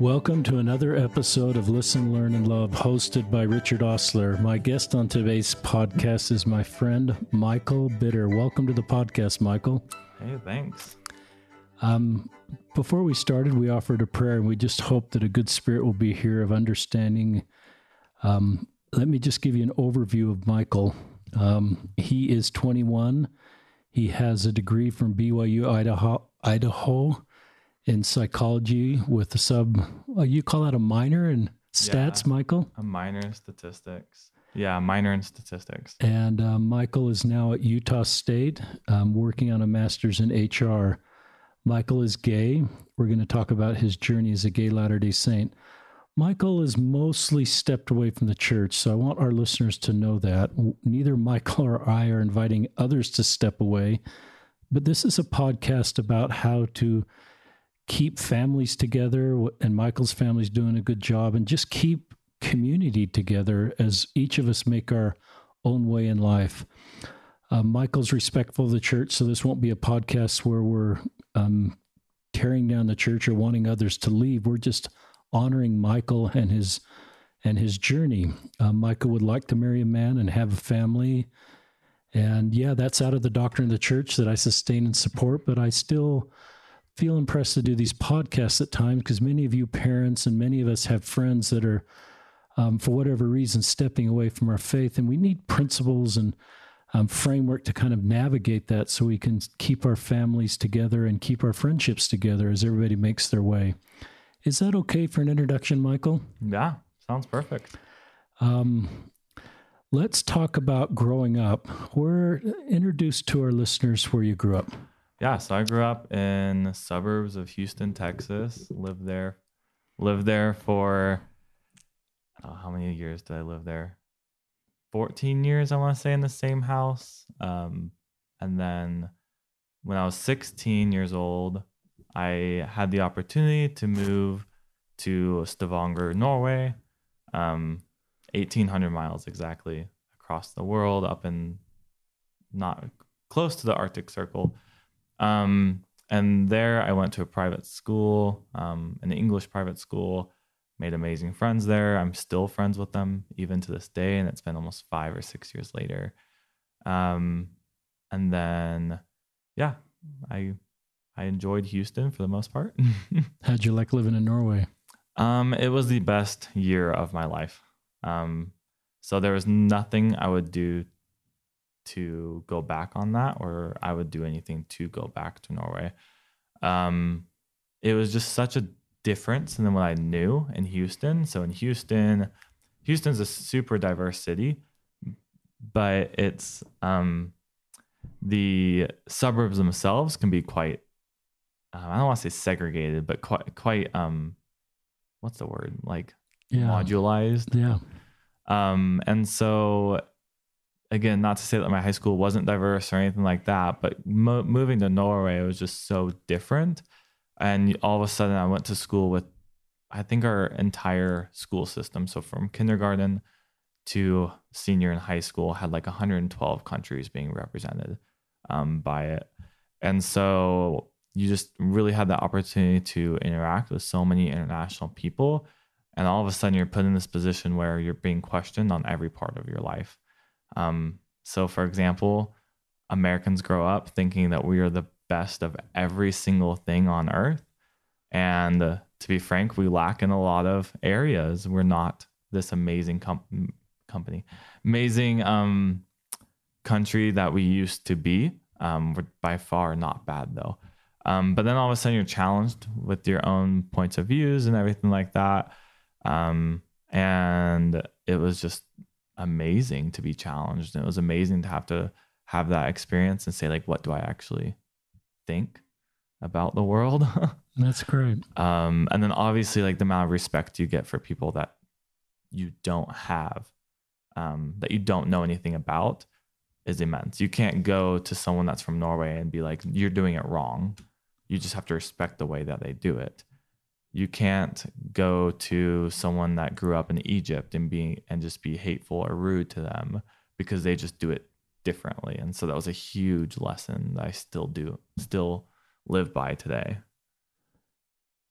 Welcome to another episode of Listen, Learn, and Love, hosted by Richard Osler. My guest on today's podcast is my friend Michael Bitter. Welcome to the podcast, Michael. Hey, thanks. Um, before we started, we offered a prayer, and we just hope that a good spirit will be here of understanding. Um, let me just give you an overview of Michael. Um, he is 21. He has a degree from BYU Idaho, Idaho in psychology with a sub. Uh, you call that a minor in stats, Yeah. Michael. A minor in statistics. Yeah, minor in statistics. And uh, Michael is now at Utah State um, working on a master's in HR. Michael is gay. We're going to talk about his journey as a gay Latter day Saint. Michael is mostly stepped away from the church, so I want our listeners to know that. Neither Michael or I are inviting others to step away, but this is a podcast about how to keep families together, and Michael's family's doing a good job, and just keep community together as each of us make our own way in life. Uh, Michael's respectful of the church, so this won't be a podcast where we're um, tearing down the church or wanting others to leave. We're just honoring Michael and his and his journey. Uh, Michael would like to marry a man and have a family, and yeah, that's out of the doctrine of the church that I sustain and support. But I still feel impressed to do these podcasts at times because many of you parents and many of us have friends that are, um, for whatever reason, stepping away from our faith, and we need principles and um, framework to kind of navigate that so we can keep our families together and keep our friendships together as everybody makes their way. Is that okay for an introduction, Michael? Yeah, sounds perfect. Um, let's talk about growing up. We're introduced to our listeners where you grew up. Yeah, so I grew up in the suburbs of Houston, Texas. Lived there, lived there for oh, how many years did I live there? Fourteen years, I want to say, in the same house. Um, and then when I was 16 years old, I had the opportunity to move to Stavanger, Norway, um, 1,800 miles exactly across the world, up in not close to the Arctic Circle. Um, and there I went to a private school, um, an English private school, made amazing friends there. I'm still friends with them even to this day, and it's been almost five or six years later. Um, and then, yeah, I I enjoyed Houston for the most part. How'd you like living in Norway? um, it was the best year of my life. Um, so there was nothing I would do to go back on that, or I would do anything to go back to Norway. Um, it was just such a difference than what I knew in Houston. So in Houston, Houston's a super diverse city, but it's um, the suburbs themselves can be quite. Uh, I don't want to say segregated, but quite quite um, what's the word like Yeah. modularized. Yeah. Um, and so, again, not to say that my high school wasn't diverse or anything like that, but mo- moving to Norway was just so different. And all of a sudden, I went to school with, I think, our entire school system. So from kindergarten to senior in high school had like 112 countries being represented um, by it. And so you just really had the opportunity to interact with so many international people and all of a sudden you're put in this position where you're being questioned on every part of your life. Um, so, for example, Americans grow up thinking that we are the best of every single thing on earth. And uh, to be frank, we lack in a lot of areas. We're not this amazing com- company, amazing um, country that we used to be. Um, we're by far not bad though. Um, but then all of a sudden you're challenged with your own points of views and everything like that. Um, and it was just amazing to be challenged. And it was amazing to have to have that experience and say, like, what do I actually think about the world? That's great. um, and then obviously, like, the amount of respect you get for people that you don't have, um, that you don't know anything about is immense. You can't go to someone that's from Norway and be like, you're doing it wrong. You just have to respect the way that they do it you can't go to someone that grew up in Egypt and be and just be hateful or rude to them because they just do it differently. And so that was a huge lesson that I still do still live by today.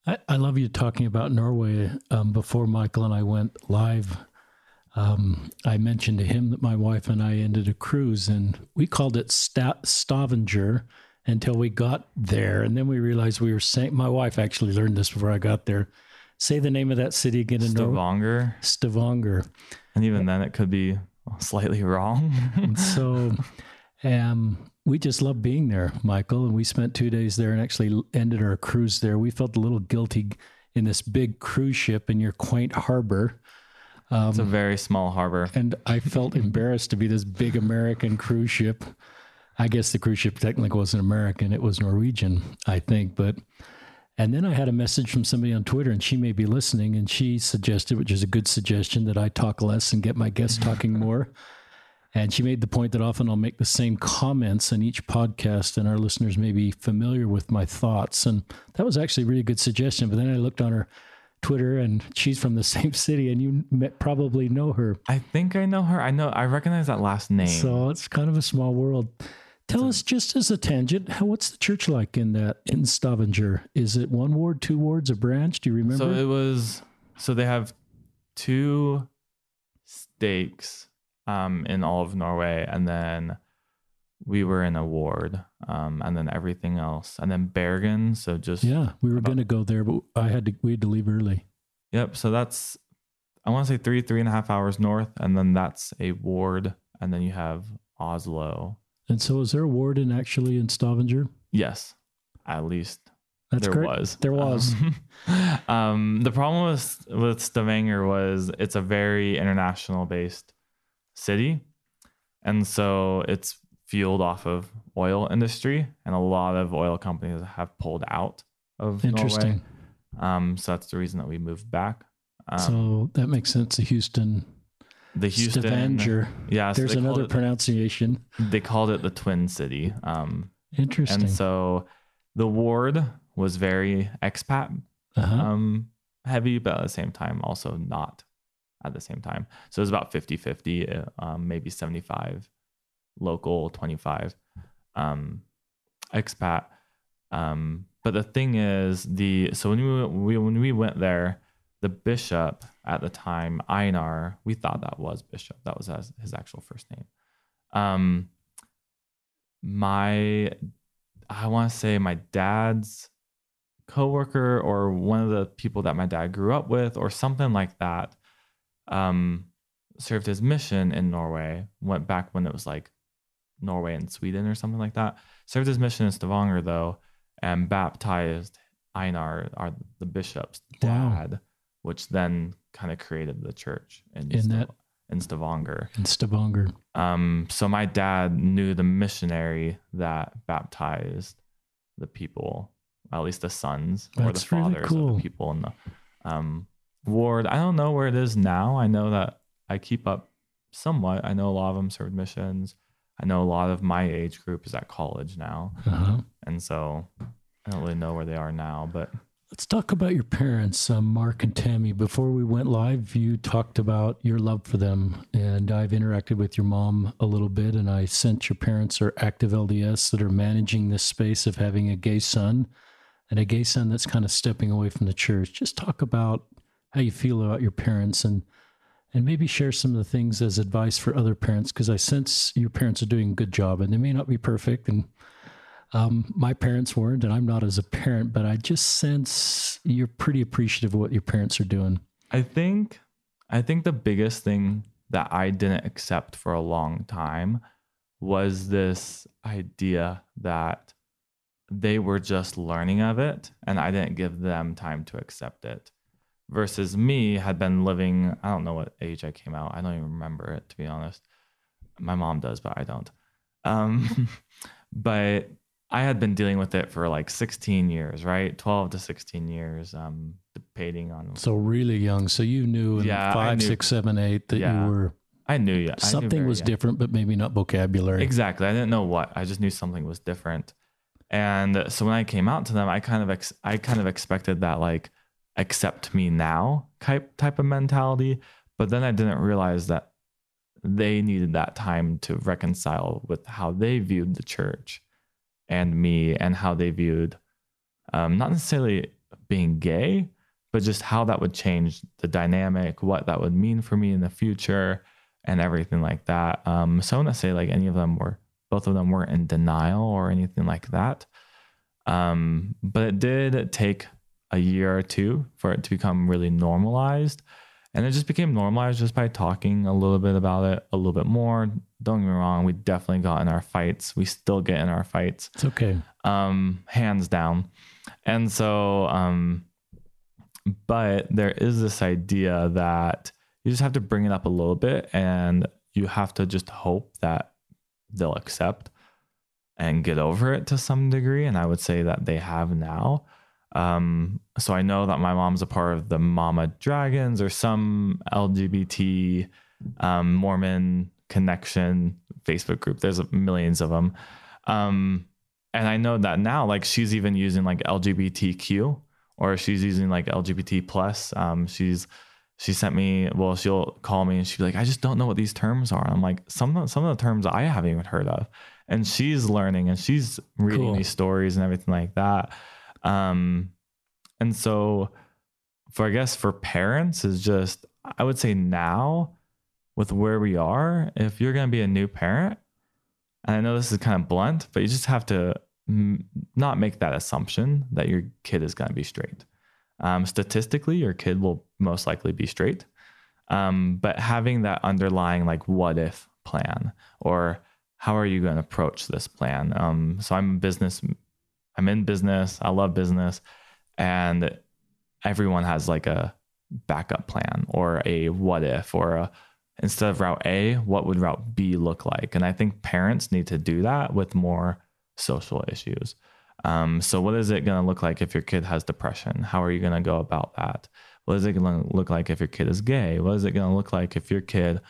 I, I love you talking about Norway. Um, before Michael and I went live, um, I mentioned to him that my wife and I ended a cruise, and we called it Sta- Stavanger until we got there, and then we realized we were saying. My wife actually learned this before I got there. Say the name of that city again Norway. Stavanger. Stavanger. And even then, it could be slightly wrong. And so, um, we just love being there, Michael. And we spent two days there and actually ended our cruise there. We felt a little guilty in this big cruise ship in your quaint harbor. it's a very small harbor. And I felt embarrassed to be this big American cruise ship. I guess the cruise ship technically wasn't American, it was Norwegian, I think. But, and then I had a message from somebody on Twitter, and she may be listening, and she suggested, which is a good suggestion, that I talk less and get my guests talking more. And she made the point that often I'll make the same comments in each podcast, and our listeners may be familiar with my thoughts. And that was actually a really good suggestion. But then I looked on her Twitter, and she's from the same city, and you met, probably know her. I think I know her. I know. I recognize that last name. So it's kind of a small world. Tell us, just as a tangent, how what's the church like in that in Stavanger? Is it one ward, two wards, a branch? Do you remember? So it was. So they have two stakes um, in all of Norway, and then we were in a ward, um, and then everything else, and then Bergen. So just yeah, we were about- to go there, but I had to. We had to leave early. Yep. So that's I want to say three, three and a half hours north, and then that's a ward, and then you have Oslo. And so, is there a warden actually in Stavanger? Yes, at least That's there correct. was. There was. Um, um, the problem with with Stavanger was it's a very international based city, and so it's fueled off of oil industry, and a lot of oil companies have pulled out of Interesting. Norway. Um, so that's the reason that we moved back. Um, so that makes sense. The Houston, the Houston, Stavanger. yeah, so There's another it- pronunciation. they called it the Twin City. Um, Interesting. and so the ward was very expat uh-huh. um, heavy, but at the same time, also not at the same time. So it was about 50 50, uh, um, maybe 75 local, 25 um, expat. Um, but the thing is, the so when we, we when we went there, the bishop at the time, Einar, we thought that was bishop. That was his, actual first name. Um, my, I want to say my dad's coworker or one of the people that my dad grew up with or something like that um served his mission in Norway went back when it was like Norway and Sweden or something like that served his mission in Stavanger though and baptized Einar our the bishop's Wow. Which then kind of created the church in, In Stav- that- in Stavanger in Stavanger. um, so my dad knew the missionary that baptized the people, at least the sons or That's the really fathers of the people in the um, ward. I don't know where it is now. I know that I keep up somewhat. I know a lot of them served missions. I know a lot of my age group is at college now, Uh-huh. and so I don't really know where they are now. But Let's talk about your parents, um, Mark and Tammy. Before we went live, you talked about your love for them, and I've interacted with your mom a little bit. And I sense your parents are active LDS that are managing this space of having a gay son, and a gay son that's kind of stepping away from the church. Just talk about how you feel about your parents, and and maybe share some of the things as advice for other parents, because I sense your parents are doing a good job, and they may not be perfect, and um, my parents weren't, and I'm not as a parent, but I just sense you're pretty appreciative of what your parents are doing. I think I think the biggest thing that I didn't accept for a long time was this idea that they were just learning of it and I didn't give them time to accept it. Versus me had been living, I don't know what age I came out. I don't even remember it to be honest. My mom does, but I don't. Um, but I had been dealing with it for like 16 years, right? 12 to 16 years, um, debating on So really young. So you knew in Yeah, five, knew- six, seven, eight that Yeah. you were I knew yeah. Knew something very was young. different, but maybe not vocabulary. Exactly. I didn't know what. I just knew something was different. And so when I came out to them, I kind of ex- I kind of expected that like accept me now type type of mentality, but then I didn't realize that they needed that time to reconcile with how they viewed the church and me and how they viewed um, not necessarily being gay, but just how that would change the dynamic, what that would mean for me in the future, and everything like that. Um, so I want to say like any of them were, both of them weren't in denial or anything like that. Um, but it did take a year or two for it to become really normalized. And it just became normalized just by talking a little bit about it a little bit more. Don't get me wrong, we definitely got in our fights. We still get in our fights. It's okay. Um, hands down. And so, um, but there is this idea that you just have to bring it up a little bit and you have to just hope that they'll accept and get over it to some degree. And I would say that they have now. Um, so I know that my mom's a part of the Mama Dragons or some LGBT um, Mormon connection Facebook group. There's millions of them. Um, and I know that now, like she's even using like LGBTQ or she's using like LGBT plus. Um, she's she sent me well she'll call me and she'll be like i just don't know what these terms are i'm like some of, some of the terms i haven't even heard of and she's learning and she's reading cool. these stories and everything like that um, and so for I guess for parents is just I would say now with where we are, if you're going to be a new parent, and I know this is kind of blunt, but you just have to m- not make that assumption that your kid is going to be straight. Um, statistically, your kid will most likely be straight. Um, but having that underlying like what if plan or how are you going to approach this plan? Um, so I'm a business I'm in business. I love business. And everyone has like a backup plan or a what if or a instead of route A, what would route B look like? And I think parents need to do that with more social issues. Um, so, what is it going to look like if your kid has depression? How are you going to go about that? What is it going to look like if your kid is gay? What is it going to look like if your kid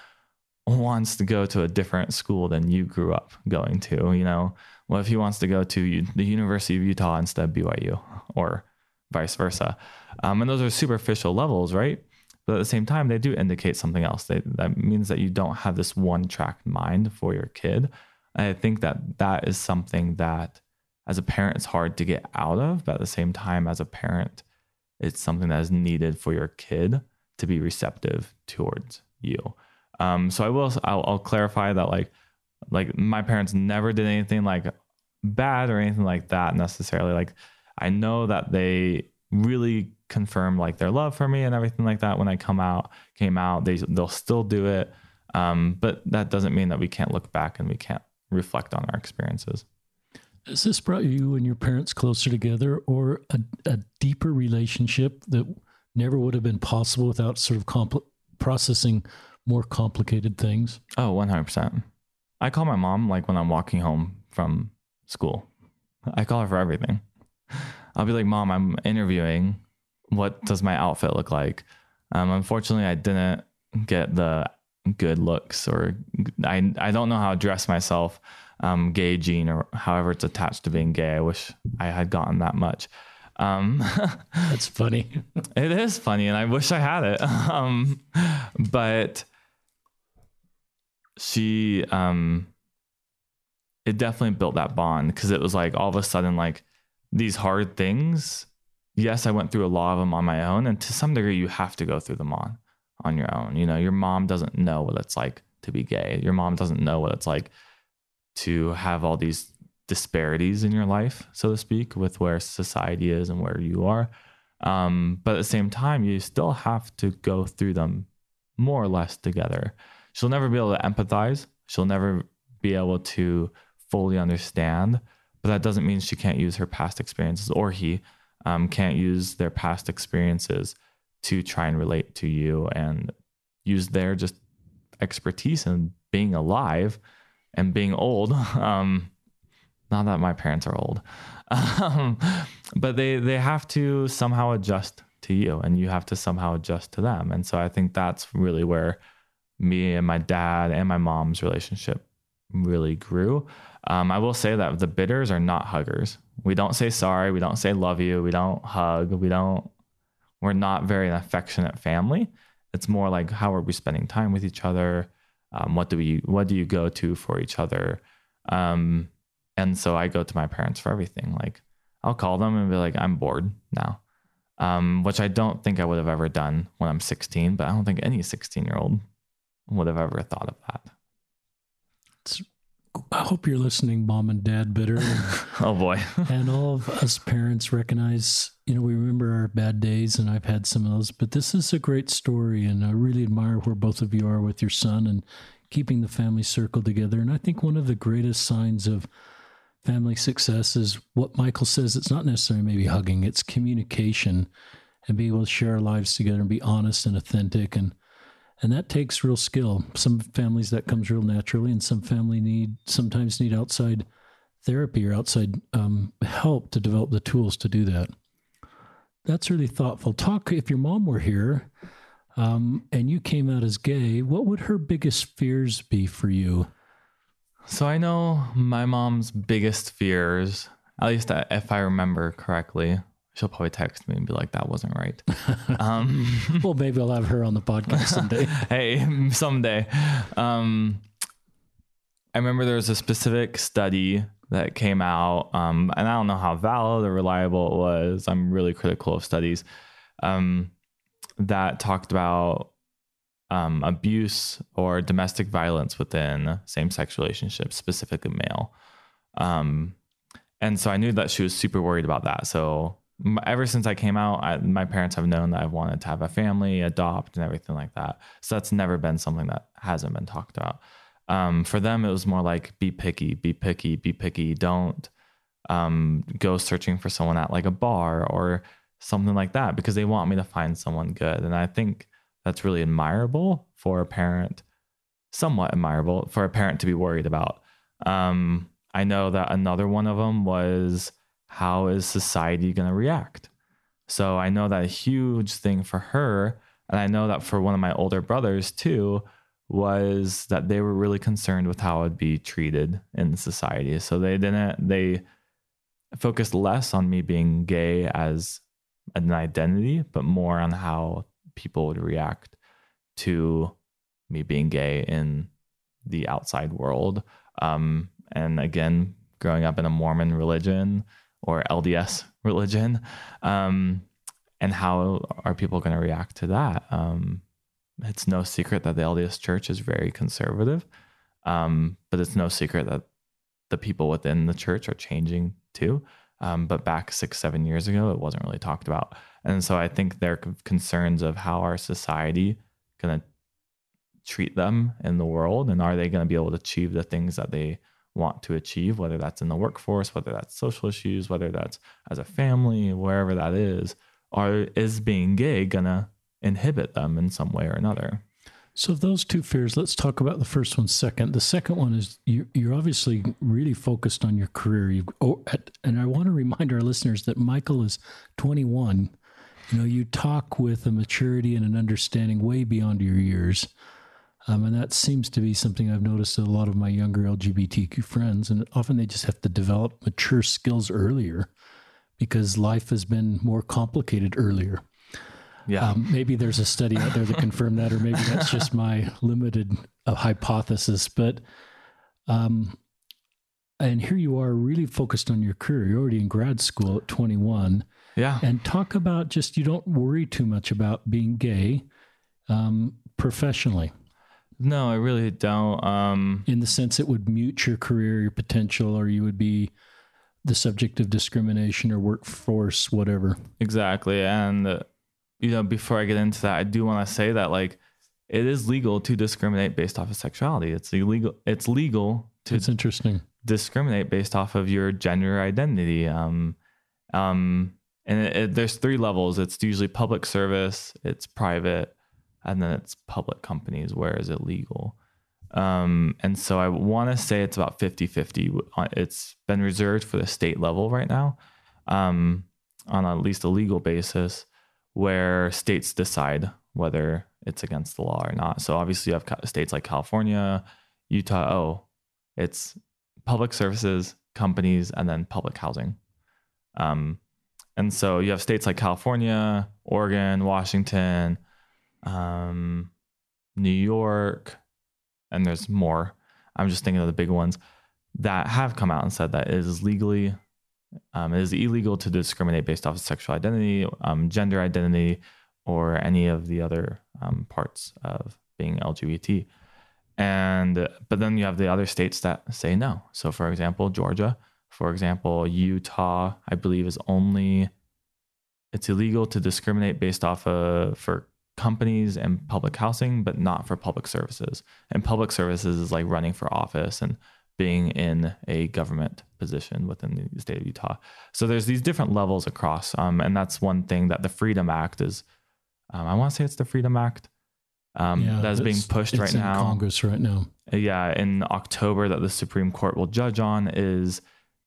wants to go to a different school than you grew up going to? You know, well, if he wants to go to the University of Utah instead of BYU or vice versa. Um, and those are superficial levels, right? But at the same time, they do indicate something else. They, that means that you don't have this one track mind for your kid. And I think that that is something that as a parent, it's hard to get out of. But at the same time, as a parent, it's something that is needed for your kid to be receptive towards you. Um, so I will, I'll, I'll clarify that like like my parents never did anything like bad or anything like that necessarily. Like I know that they really confirmed like their love for me and everything like that when I come out came out. They they'll still do it. Um, but that doesn't mean that we can't look back and we can't reflect on our experiences. Has this brought you and your parents closer together or a, a deeper relationship that never would have been possible without sort of compl- processing more complicated things? Oh, 100%. I call my mom like when I'm walking home from school. I call her for everything. I'll be like, Mom, I'm interviewing. What does my outfit look like? Um, unfortunately, I didn't get the good looks, or I I don't know how to dress myself. Um, gay gene, or however it's attached to being gay. I wish I had gotten that much. Um, That's funny. it is funny, and I wish I had it. Um, but she um it definitely built that bond because it was like all of a sudden like these hard things yes i went through a lot of them on my own and to some degree you have to go through them on on your own you know? Your mom doesn't know what it's like to be gay. Your mom doesn't know what it's like to have all these disparities in your life so to speak with where society is and where you are. Um, but at the same time you still have to go through them more or less together she'll never be able to empathize. She'll never be able to fully understand. But that doesn't mean she can't use her past experiences or he um, can't use their past experiences to try and relate to you and use their just expertise in being alive and being old. Um, not that my parents are old, um, but they they have to somehow adjust to you, and you have to somehow adjust to them. And so I think that's really where me and my dad and my mom's relationship really grew. Um, I will say that the bitters are not huggers. We don't say sorry. We don't say love you. We don't hug. We don't, we're not very an affectionate family. It's more like how are we spending time with each other? Um, what do we, what do you go to for each other? Um, and so I go to my parents for everything. Like I'll call them and be like, I'm bored now. um, which I don't think I would have ever done when I'm 16, but I don't think any 16 year old would have ever thought of that. It's, I hope you're listening, mom and dad, bitter. oh boy. and all of us parents recognize, you know, we remember our bad days, and I've had some of those, but this is a great story. And I really admire where both of you are with your son and keeping the family circle together. And I think one of the greatest signs of family success is what Michael says. It's not necessarily maybe hugging, it's communication and being able to share our lives together and be honest and authentic. And and that takes real skill. Some families that comes real naturally, and some family need sometimes need outside therapy or outside um, help to develop the tools to do that. That's really thoughtful. Talk if your mom were here um, and you came out as gay. What would her biggest fears be for you? So I know my mom's biggest fears, at least if I remember correctly. She'll probably text me and be like, "That wasn't right." Um, well, maybe I'll have her on the podcast someday. hey, someday. Um, I remember there was a specific study that came out, um, and I don't know how valid or reliable it was. I'm really critical of studies um, that talked about um, abuse or domestic violence within same sex relationships, specifically male. Um, and so I knew that she was super worried about that. So ever since I came out, I, my parents have known that I've wanted to have a family, adopt, and everything like that. So that's never been something that hasn't been talked about. Um, for them, it was more like be picky, be picky, be picky. Don't um, go searching for someone at like a bar or something like that because they want me to find someone good. And I think that's really admirable for a parent, somewhat admirable for a parent to be worried about. Um, I know that another one of them was how is society going to react? So I know that a huge thing for her, and I know that for one of my older brothers too, was that they were really concerned with how I'd be treated in society. So they didn't, they focused less on me being gay as an identity, but more on how people would react to me being gay in the outside world. Um, and again, growing up in a Mormon religion or LDS religion, um, and how are people going to react to that? Um, it's no secret that the LDS Church is very conservative, um, but it's no secret that the people within the church are changing too. Um, but back six, seven years ago, it wasn't really talked about. And so I think their concerns of how our society going to treat them in the world and are they going to be able to achieve the things that they want to achieve, whether that's in the workforce, whether that's social issues, whether that's as a family, wherever that is, are is being gay gonna inhibit them in some way or another? So those two fears, let's talk about the first one second. The second one is you're, you're obviously really focused on your career. You oh, and I want to remind our listeners that Michael is 21. You know, you talk with a maturity and an understanding way beyond your years. Um, and that seems to be something I've noticed in a lot of my younger LGBTQ friends. And often they just have to develop mature skills earlier because life has been more complicated earlier. Yeah. Um, maybe there's a study out there to confirm that, or maybe that's just my limited uh, hypothesis. But, um, and here you are really focused on your career. You're already in grad school at 21. Yeah. And talk about just you don't worry too much about being gay um, professionally. No, I really don't. Um, in the sense it would mute your career, your potential, or you would be the subject of discrimination or workforce, whatever. Exactly. And uh, you know, before I get into that, I do want to say that like it is legal to discriminate based off of sexuality. It's illegal. It's legal to. It's interesting. Discriminate based off of your gender identity. Um, um, and it, it, there's three levels. It's usually public service, it's private, and then it's public companies where is it legal. Um, and so I want to say it's about 50 50. It's been reserved for the state level right now um, on at least a legal basis where states decide whether it's against the law or not. So obviously, you have states like California, Utah. Oh, it's public services, companies, and then public housing. Um, and so you have states like California, Oregon, Washington, um, New York, and there's more. I'm just thinking of the big ones that have come out and said that it is legally Um, it is illegal to discriminate based off of sexual identity, um, gender identity, or any of the other um, parts of being LGBT. And but then you have the other states that say no. So, for example, Georgia, for example, Utah, I believe is only it's illegal to discriminate based off of for companies and public housing, but not for public services. And public services is like running for office and being in a government position within the state of Utah. So there's these different levels across, um, and that's one thing that the Freedom Act is. Um, I want to say it's the Freedom Act um, yeah, that's being pushed right now. Congress right now. Yeah, in October that the Supreme Court will judge on is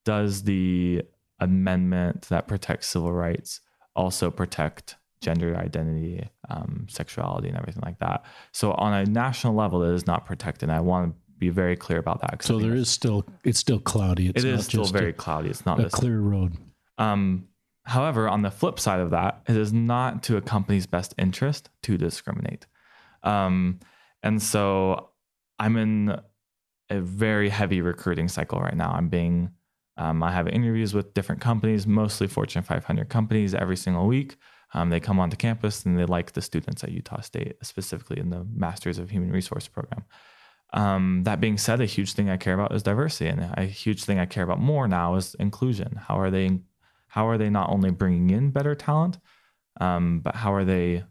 does the amendment that protects civil rights also protect gender identity, um, sexuality, and everything like that. So on a national level, it is not protected. And I want to be very clear about that. So there is still it's still cloudy. It's it is still very a, cloudy. It's not a clear road. Um, however, on the flip side of that, it is not to a company's best interest to discriminate. Um, and so I'm in a very heavy recruiting cycle right now. I'm being um, I have interviews with different companies, mostly Fortune 500 companies, every single week. Um, they come onto campus and they like the students at Utah State, specifically in the Masters of Human Resource program. Um, that being said, a huge thing I care about is diversity, and a huge thing I care about more now is inclusion. How are they? How are they not only bringing in better talent, um, but how are they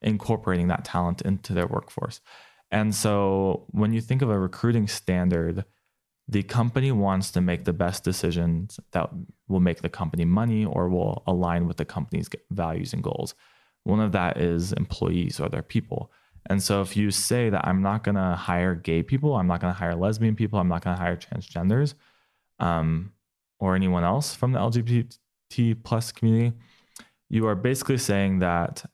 incorporating that talent into their workforce? And so, when you think of a recruiting standard the company wants to make the best decisions that will make the company money or will align with the company's values and goals. One of that is employees or their people. And so if you say that I'm not going to hire gay people, I'm not going to hire lesbian people, I'm not going to hire transgenders um, or anyone else from the LGBT plus community, you are basically saying that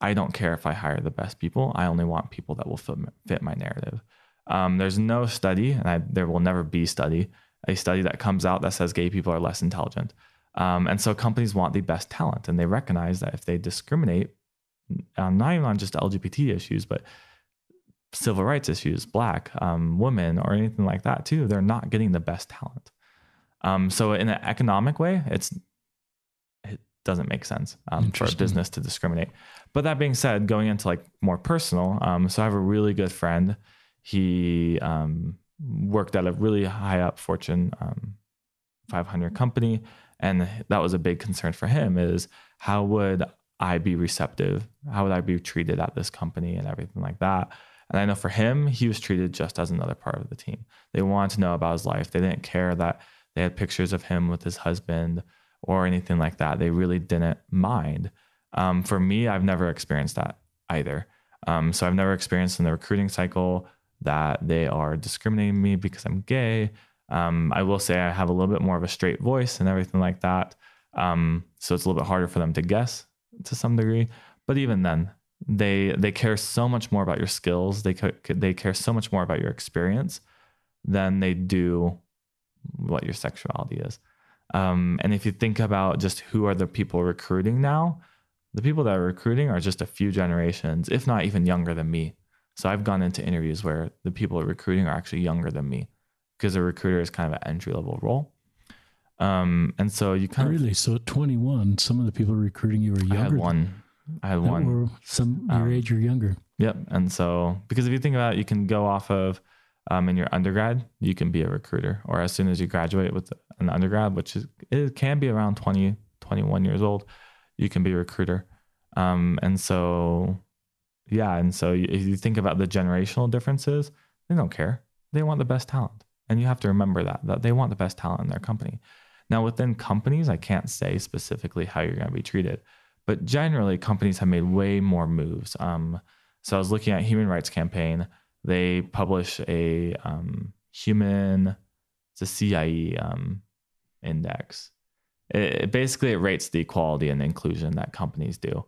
I don't care if I hire the best people. I only want people that will fit, fit my narrative. Um, there's no study, and I, there will never be study, a study that comes out that says gay people are less intelligent. Um, and so companies want the best talent, and they recognize that if they discriminate, um, not even on just LGBT issues, but civil rights issues, black, um, women, or anything like that too, they're not getting the best talent. Um, so in an economic way, it's it doesn't make sense um, for a business to discriminate. But that being said, going into like more personal, um, so I have a really good friend he um, worked at a really high up Fortune um, 500 company, and that was a big concern for him. Is how would I be receptive? How would I be treated at this company and everything like that? And I know for him, he was treated just as another part of the team. They wanted to know about his life. They didn't care that they had pictures of him with his husband or anything like that. They really didn't mind. Um, for me, I've never experienced that either. Um, so I've never experienced in the recruiting cycle that they are discriminating me because I'm gay. Um, I will say I have a little bit more of a straight voice and everything like that. Um, so it's a little bit harder for them to guess to some degree. But even then, they they care so much more about your skills. They they care so much more about your experience than they do what your sexuality is. Um, and if you think about just who are the people recruiting now, the people that are recruiting are just a few generations, if not even younger than me. So I've gone into interviews where the people recruiting are actually younger than me because a recruiter is kind of an entry level role. Um, and so you kind really? of really so at 21, some of the people recruiting you were younger. I had one. I had one. Or some your um, age or younger. Yep. And so because if you think about it, you can go off of um, in your undergrad, you can be a recruiter, or as soon as you graduate with an undergrad, which is it can be around 20, 21 years old, you can be a recruiter. Um, and so yeah, and so if you think about the generational differences, they don't care. They want the best talent. And you have to remember that that they want the best talent in their company. Now within companies, I can't say specifically how you're going to be treated, but generally companies have made way more moves. Um, so I was looking at Human Rights Campaign. They publish a um, human, it's a CIE um, index. It, it basically it rates the equality and inclusion that companies do.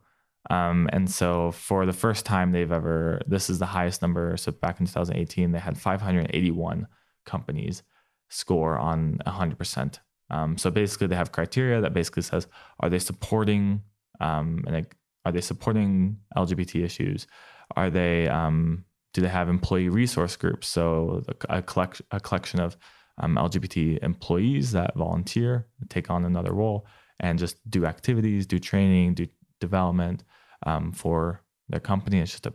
Um, and so for the first time they've ever, this is the highest number. So back in 2018, they had 581 companies score on 100%. Um, so basically, they have criteria that basically says, are they supporting um, and are they supporting LGBT issues? Are they um, do they have employee resource groups? So a, a collection of um, LGBT employees that volunteer, take on another role, and just do activities, do training, do development um, for their company. It's just a,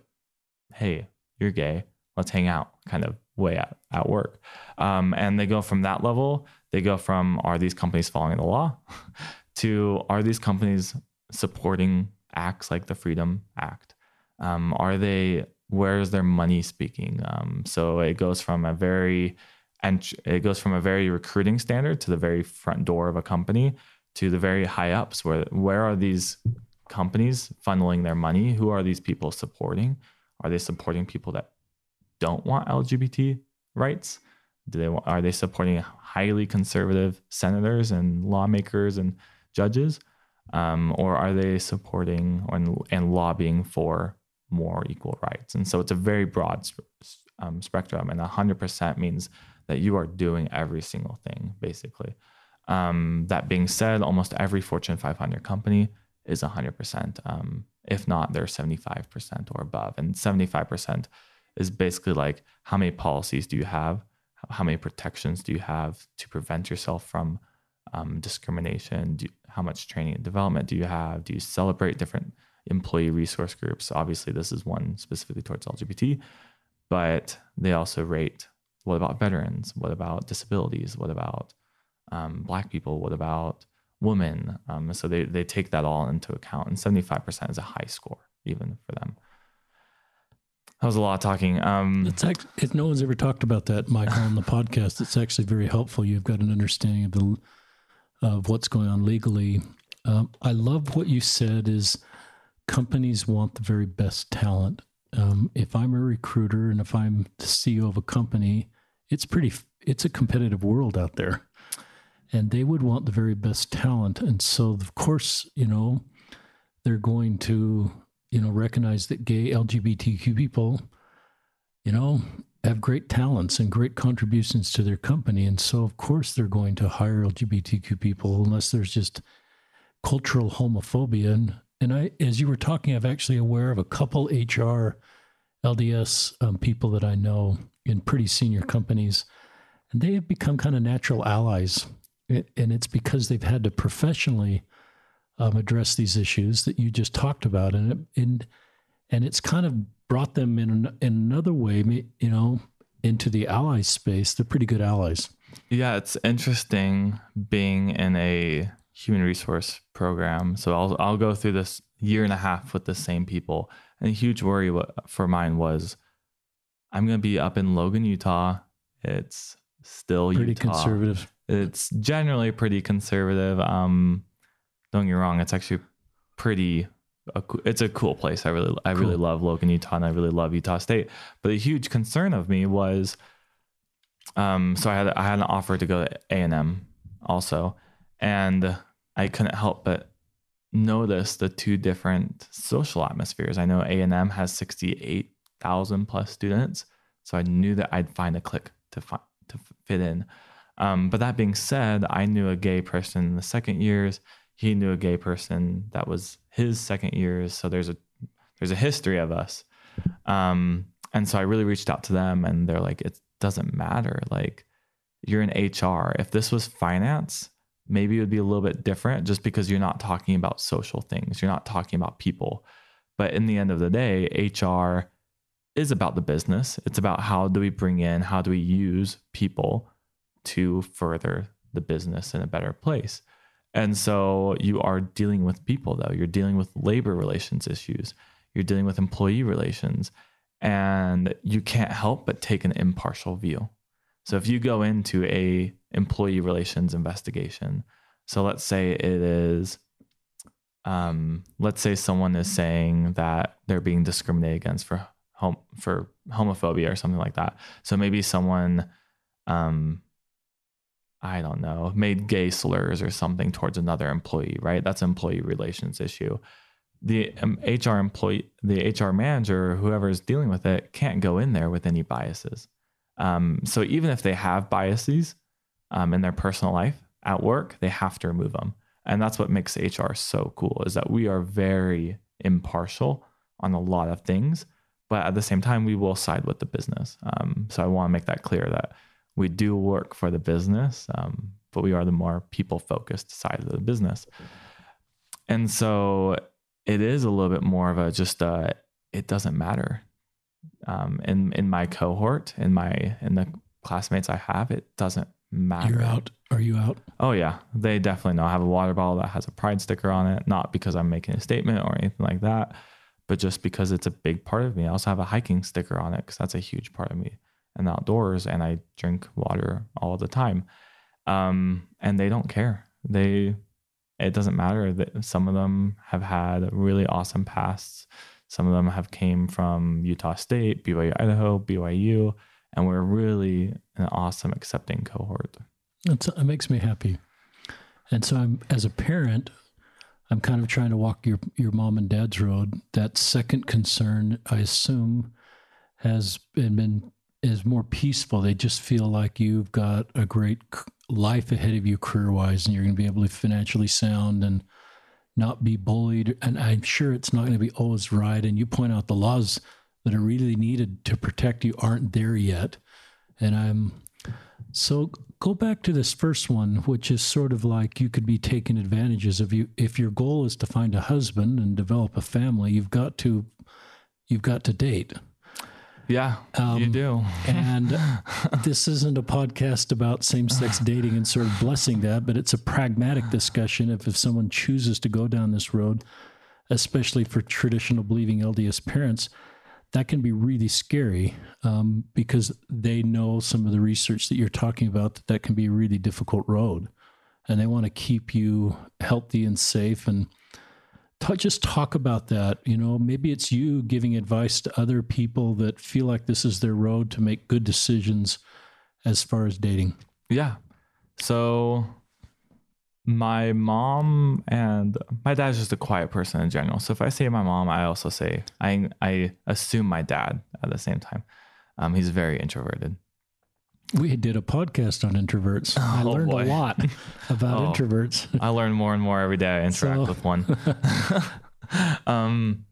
hey, you're gay, let's hang out kind of way at, at work. Um, and they go from that level, they go from are these companies following the law to are these companies supporting acts like the Freedom Act? Um, are they, where is their money speaking? Um, so it goes from a very, and it goes from a very recruiting standard to the very front door of a company to the very high ups where where are these companies funneling their money who are these people supporting? Are they supporting people that don't want lgbt rights? Do they are they supporting highly conservative senators and lawmakers and judges? Um, or are they supporting and, and lobbying for more equal rights? And so it's a very broad um, spectrum and 100% means that you are doing every single thing basically. Um, that being said, almost every Fortune 500 company is 100%. Um, if not, they're 75% or above. And 75% is basically like how many policies do you have? How many protections do you have to prevent yourself from um, discrimination? Do, how much training and development do you have? Do you celebrate different employee resource groups? Obviously, this is one specifically towards LGBT, but they also rate what about veterans? What about disabilities? What about um, black people? What about women? Um, so they, they take that all into account. And 75% is a high score, even for them. That was a lot of talking. Um, it's actually, if no one's ever talked about that, Michael, on the podcast, it's actually very helpful. You've got an understanding of the of what's going on legally. Um, I love what you said is companies want the very best talent. Um, if I'm a recruiter and if I'm the CEO of a company, it's pretty, it's a competitive world out there and they would want the very best talent. And so, of course, you know, they're going to, you know, recognize that gay LGBTQ people, you know, have great talents and great contributions to their company. And so, of course, they're going to hire LGBTQ people unless there's just cultural homophobia. And, and I, as you were talking, I'm actually aware of a couple HR LDS um, people that I know in pretty senior companies, and they have become kind of natural allies and it's because they've had to professionally um, address these issues that you just talked about, and and and it's kind of brought them in an, in another way, you know, into the ally space. They're pretty good allies. Yeah, it's interesting being in a human resource program. So I'll I'll go through this year and a half with the same people, and a huge worry for mine was I'm going to be up in Logan, Utah. It's still pretty Utah. conservative. It's generally pretty conservative. Um, don't get me wrong; it's actually pretty. It's a cool place. I really, I cool. really love Logan, Utah, and I really love Utah State. But a huge concern of me was, um, so I had I had an offer to go to A and M also, and I couldn't help but notice the two different social atmospheres. I know A and M has sixty eight thousand plus students, so I knew that I'd find a click to find to fit in. Um, but that being said, I knew a gay person in the second years. He knew a gay person that was his second years. So there's a there's a history of us. Um, and so I really reached out to them, and they're like, it doesn't matter. Like you're in HR. If this was finance, maybe it would be a little bit different, just because you're not talking about social things. You're not talking about people. But in the end of the day, HR is about the business. It's about how do we bring in, how do we use people to further the business in a better place. And so you are dealing with people, though. You're dealing with labor relations issues, you're dealing with employee relations, and you can't help but take an impartial view. So if you go into a employee relations investigation, so let's say it is, um, let's say someone is saying that they're being discriminated against for hom- for homophobia or something like that. So maybe someone um, I don't know, made gay slurs or something towards another employee, right? That's employee relations issue. The um, HR employee, the HR manager, whoever is dealing with it, can't go in there with any biases. Um, so even if they have biases um, in their personal life at work, they have to remove them. And that's what makes HR so cool is that we are very impartial on a lot of things, but at the same time, we will side with the business. Um, so I want to make that clear that we do work for the business, um, but we are the more people focused side of the business. And so it is a little bit more of a just a, it doesn't matter. Um, in in my cohort, in my in the classmates I have, it doesn't matter. You're out. Are you out? Oh yeah, they definitely know. I have a water bottle that has a pride sticker on it, not because I'm making a statement or anything like that, but just because it's a big part of me. I also have a hiking sticker on it because that's a huge part of me and outdoors, and I drink water all the time. Um, and they don't care. They it doesn't matter that some of them have had really awesome pasts. Some of them have came from Utah State, BYU Idaho, BYU, and we're really an awesome accepting cohort. That's, it makes me happy. And so I'm as a parent, I'm kind of trying to walk your your mom and dad's road. That second concern, I assume, has been is more peaceful. They just feel like you've got a great life ahead of you career wise, and you're going to be able to financially sound and not be bullied. And I'm sure it's not going to be always right. And you point out the laws that are really needed to protect you aren't there yet. And I'm so go back to this first one, which is sort of like you could be taking advantages of you. If your goal is to find a husband and develop a family, you've got to you've got to date. Yeah, um, you do. and this isn't a podcast about same sex dating and sort of blessing that, but it's a pragmatic discussion. If, if someone chooses to go down this road, especially for traditional believing LDS parents, that can be really scary um, because they know some of the research that you're talking about that that can be a really difficult road. And they want to keep you healthy and safe and Talk, just talk about that. You know, maybe it's you giving advice to other people that feel like this is their road to make good decisions as far as dating. Yeah. So my mom and my dad's just a quiet person in general. So if I say my mom, I also say I I assume my dad at the same time. Um, he's very introverted. We did a podcast on introverts. Oh, I learned boy. a lot about oh, introverts. I learn more and more every day I interact so. with one. um,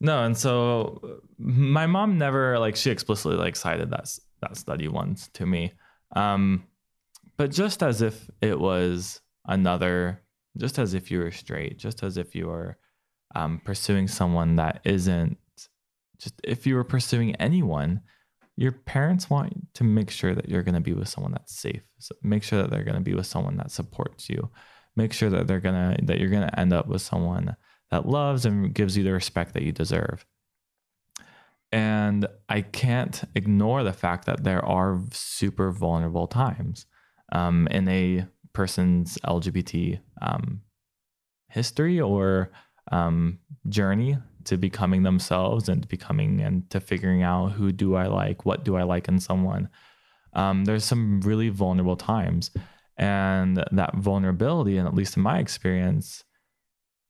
no, and so my mom never like she explicitly like cited that that study once to me. Um, but just as if it was another, just as if you were straight, just as if you were um, pursuing someone that isn't, just if you were pursuing anyone your parents want to make sure that you're going to be with someone that's safe. So make sure that they're going to be with someone that supports you. Make sure that they're going to that you're going to end up with someone that loves and gives you the respect that you deserve. And I can't ignore the fact that there are super vulnerable times um, in a person's LGBT um, history or um, journey to becoming themselves and to becoming and to figuring out who do I like, what do I like in someone. Um, there's some really vulnerable times, and that vulnerability, and at least in my experience,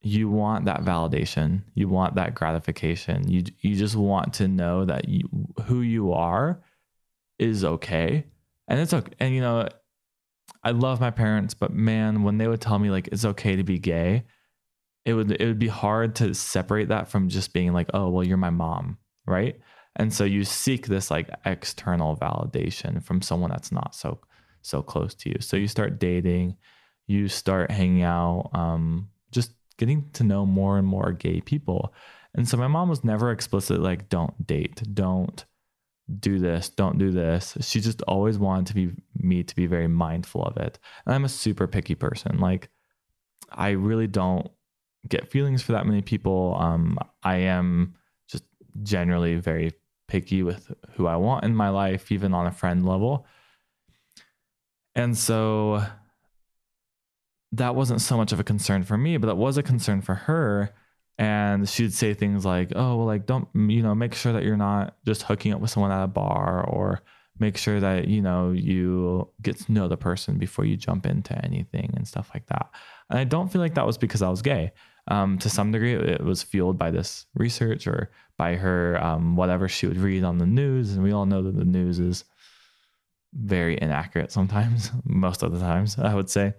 you want that validation, you want that gratification. You you just want to know that you, who you are is okay, and it's okay. And you know, I love my parents, but man, when they would tell me like it's okay to be gay it would it would be hard to separate that from just being like, oh, well, you're my mom, right? And so you seek this like external validation from someone that's not so so close to you. So you start dating, you start hanging out, um, just getting to know more and more gay people. And so my mom was never explicit like, don't date, don't do this, don't do this. She just always wanted to be me to be very mindful of it. And I'm a super picky person. Like I really don't get feelings for that many people. Um, I am just generally very picky with who I want in my life, even on a friend level. And so that wasn't so much of a concern for me, but that was a concern for her. And she'd say things like, oh, well, like, don't, you know, make sure that you're not just hooking up with someone at a bar or make sure that, you know, you get to know the person before you jump into anything and stuff like that. And I don't feel like that was because I was gay. Um, to some degree, it was fueled by this research or by her um, whatever she would read on the news. And we all know that the news is very inaccurate sometimes, most of the times, I would say.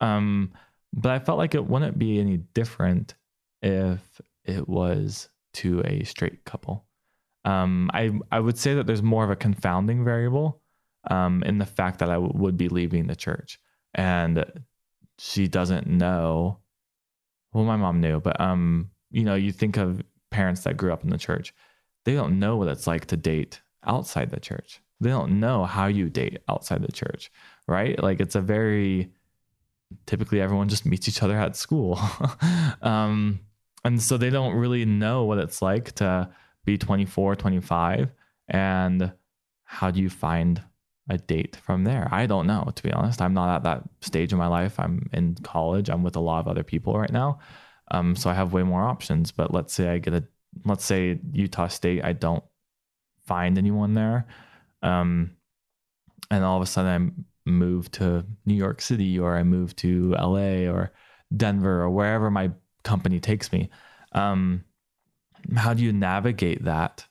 Um, but I felt like it wouldn't be any different if it was to a straight couple. Um, I I would say that there's more of a confounding variable um, in the fact that I w- would be leaving the church. And she doesn't know. Well, my mom knew, but um, you know, you think of parents that grew up in the church, they don't know what it's like to date outside the church. They don't know how you date outside the church, right? Like it's a very typically everyone just meets each other at school. um, and so they don't really know what it's like to be 24, 25 and how do you find a date from there? I don't know, to be honest. I'm not at that stage in my life. I'm in college. I'm with a lot of other people right now. Um, so I have way more options. But let's say I get a, let's say Utah State, I don't find anyone there. Um, and all of a sudden I move to New York City or I move to LA or Denver or wherever my company takes me. Um, how do you navigate that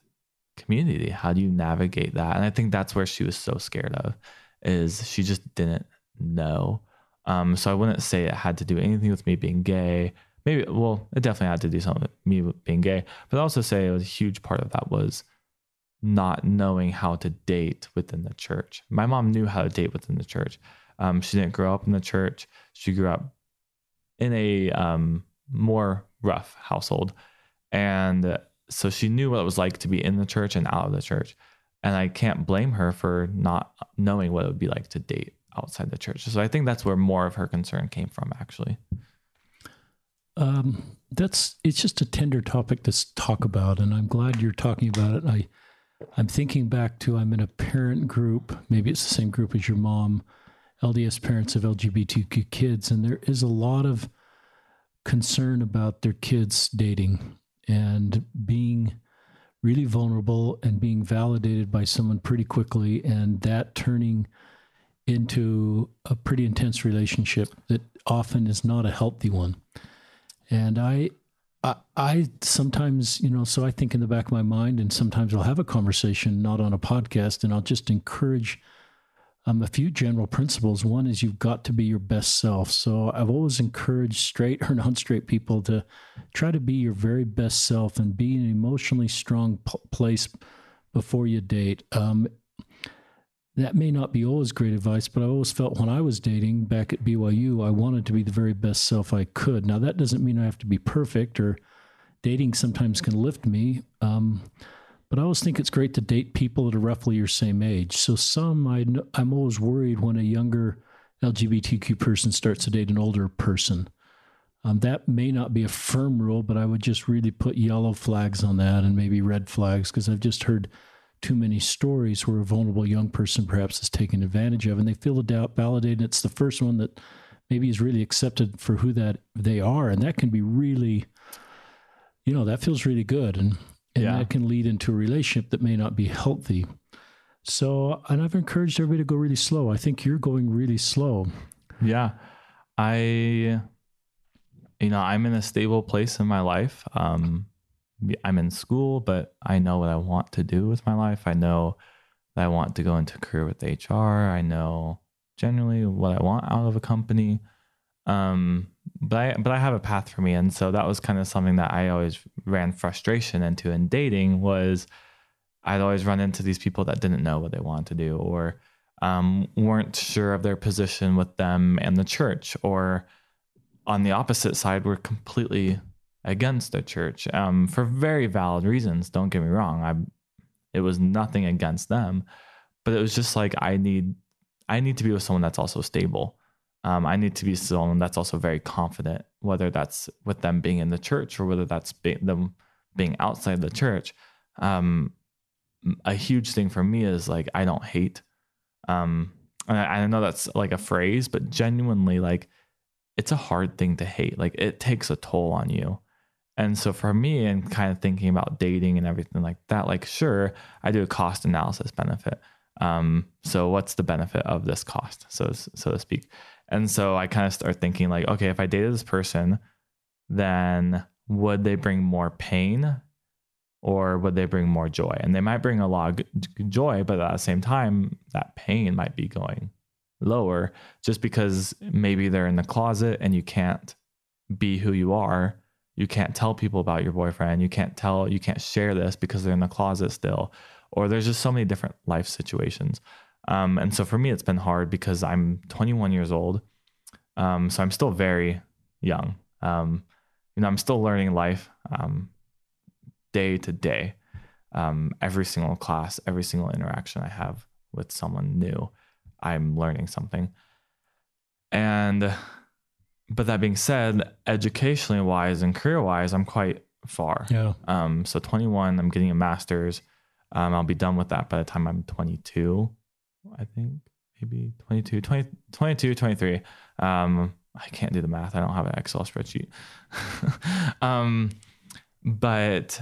community? How do you navigate that? And I think that's where she was so scared of is she just didn't know. Um, so I wouldn't say it had to do anything with me being gay. Maybe, well, it definitely had to do something with me being gay, but I also say it was a huge part of that was not knowing how to date within the church. My mom knew how to date within the church. Um, she didn't grow up in the church. She grew up in a um, more rough household. And so she knew what it was like to be in the church and out of the church. And I can't blame her for not knowing what it would be like to date outside the church. So I think that's where more of her concern came from, actually. Um, that's it's just a tender topic to talk about, and I'm glad you're talking about it. I I'm thinking back to I'm in a parent group, maybe it's the same group as your mom, LDS parents of LGBTQ kids, and there is a lot of concern about their kids dating and being really vulnerable and being validated by someone pretty quickly and that turning into a pretty intense relationship that often is not a healthy one. And I I, sometimes, you know, so I think in the back of my mind, and sometimes I'll have a conversation, not on a podcast, and I'll just encourage um, a few general principles. One is you've got to be your best self. So I've always encouraged straight or non straight people to try to be your very best self and be in an emotionally strong p- place before you date. Um, that may not be always great advice, but I always felt when I was dating back at BYU, I wanted to be the very best self I could. Now, that doesn't mean I have to be perfect, or dating sometimes can lift me. Um, but I always think it's great to date people that are roughly your same age. So, some I, I'm always worried when a younger LGBTQ person starts to date an older person. Um, that may not be a firm rule, but I would just really put yellow flags on that and maybe red flags because I've just heard too many stories where a vulnerable young person perhaps is taken advantage of and they feel doubt validated. It's the first one that maybe is really accepted for who that they are. And that can be really, you know, that feels really good. And, and yeah. that can lead into a relationship that may not be healthy. So, and I've encouraged everybody to go really slow. I think you're going really slow. Yeah. I, you know, I'm in a stable place in my life. Um, I'm in school, but I know what I want to do with my life. I know that I want to go into a career with HR. I know generally what I want out of a company. Um, but I but I have a path for me, and so that was kind of something that I always ran frustration into in dating was I'd always run into these people that didn't know what they wanted to do or um, weren't sure of their position with them and the church, or on the opposite side were completely against the church um, for very valid reasons. Don't get me wrong. I it was nothing against them, but it was just like I need I need to be with someone that's also stable. Um, I need to be someone that's also very confident, whether that's with them being in the church or whether that's be, them being outside the church. Um, a huge thing for me is like I don't hate. Um, I, I know that's like a phrase, but genuinely, like it's a hard thing to hate. Like it takes a toll on you. And so for me, and kind of thinking about dating and everything like that, like sure, I do a cost analysis benefit. Um, so what's the benefit of this cost, so so to speak? And so I kind of start thinking like, okay, if I dated this person, then would they bring more pain or would they bring more joy? And they might bring a lot of joy, but at the same time, that pain might be going lower just because maybe they're in the closet and you can't be who you are. You can't tell people about your boyfriend. You can't tell you can't share this because they're in the closet still. Or there's just so many different life situations Um, and so for me, it's been hard because I'm 21 years old. Um, so I'm still very young. Um, you know, I'm still learning life um, day to day. Um, every single class, every single interaction I have with someone new, I'm learning something. And, but that being said, educationally wise and career wise, I'm quite far. Yeah. Um, so 21, I'm getting a master's. Um, I'll be done with that by the time I'm 22, I think maybe 22, 20, 22, 23. Um, I can't do the math. I don't have an Excel spreadsheet. um, but,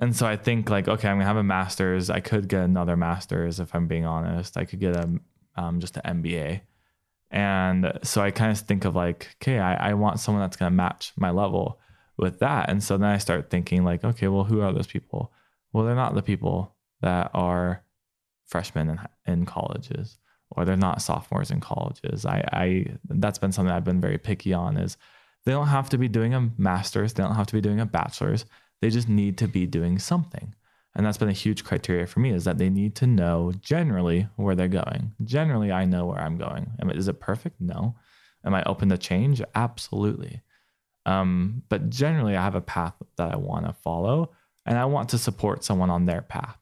and so I think like, okay, I'm gonna have a master's. I could get another master's if I'm being honest. I could get a, um, just an MBA. And so I kind of think of like, okay, I, I want someone that's gonna match my level with that. And so then I start thinking like, okay, well, who are those people? Well, they're not the people that are freshmen in, in colleges or they're not sophomores in colleges. I, I that's been something I've been very picky on is they don't have to be doing a master's, they don't have to be doing a bachelor's. They just need to be doing something. And that's been a huge criteria for me is that they need to know generally where they're going. Generally, I know where I'm going. Is it perfect? No. Am I open to change? Absolutely. Um, but generally, I have a path that I want to follow and I want to support someone on their path.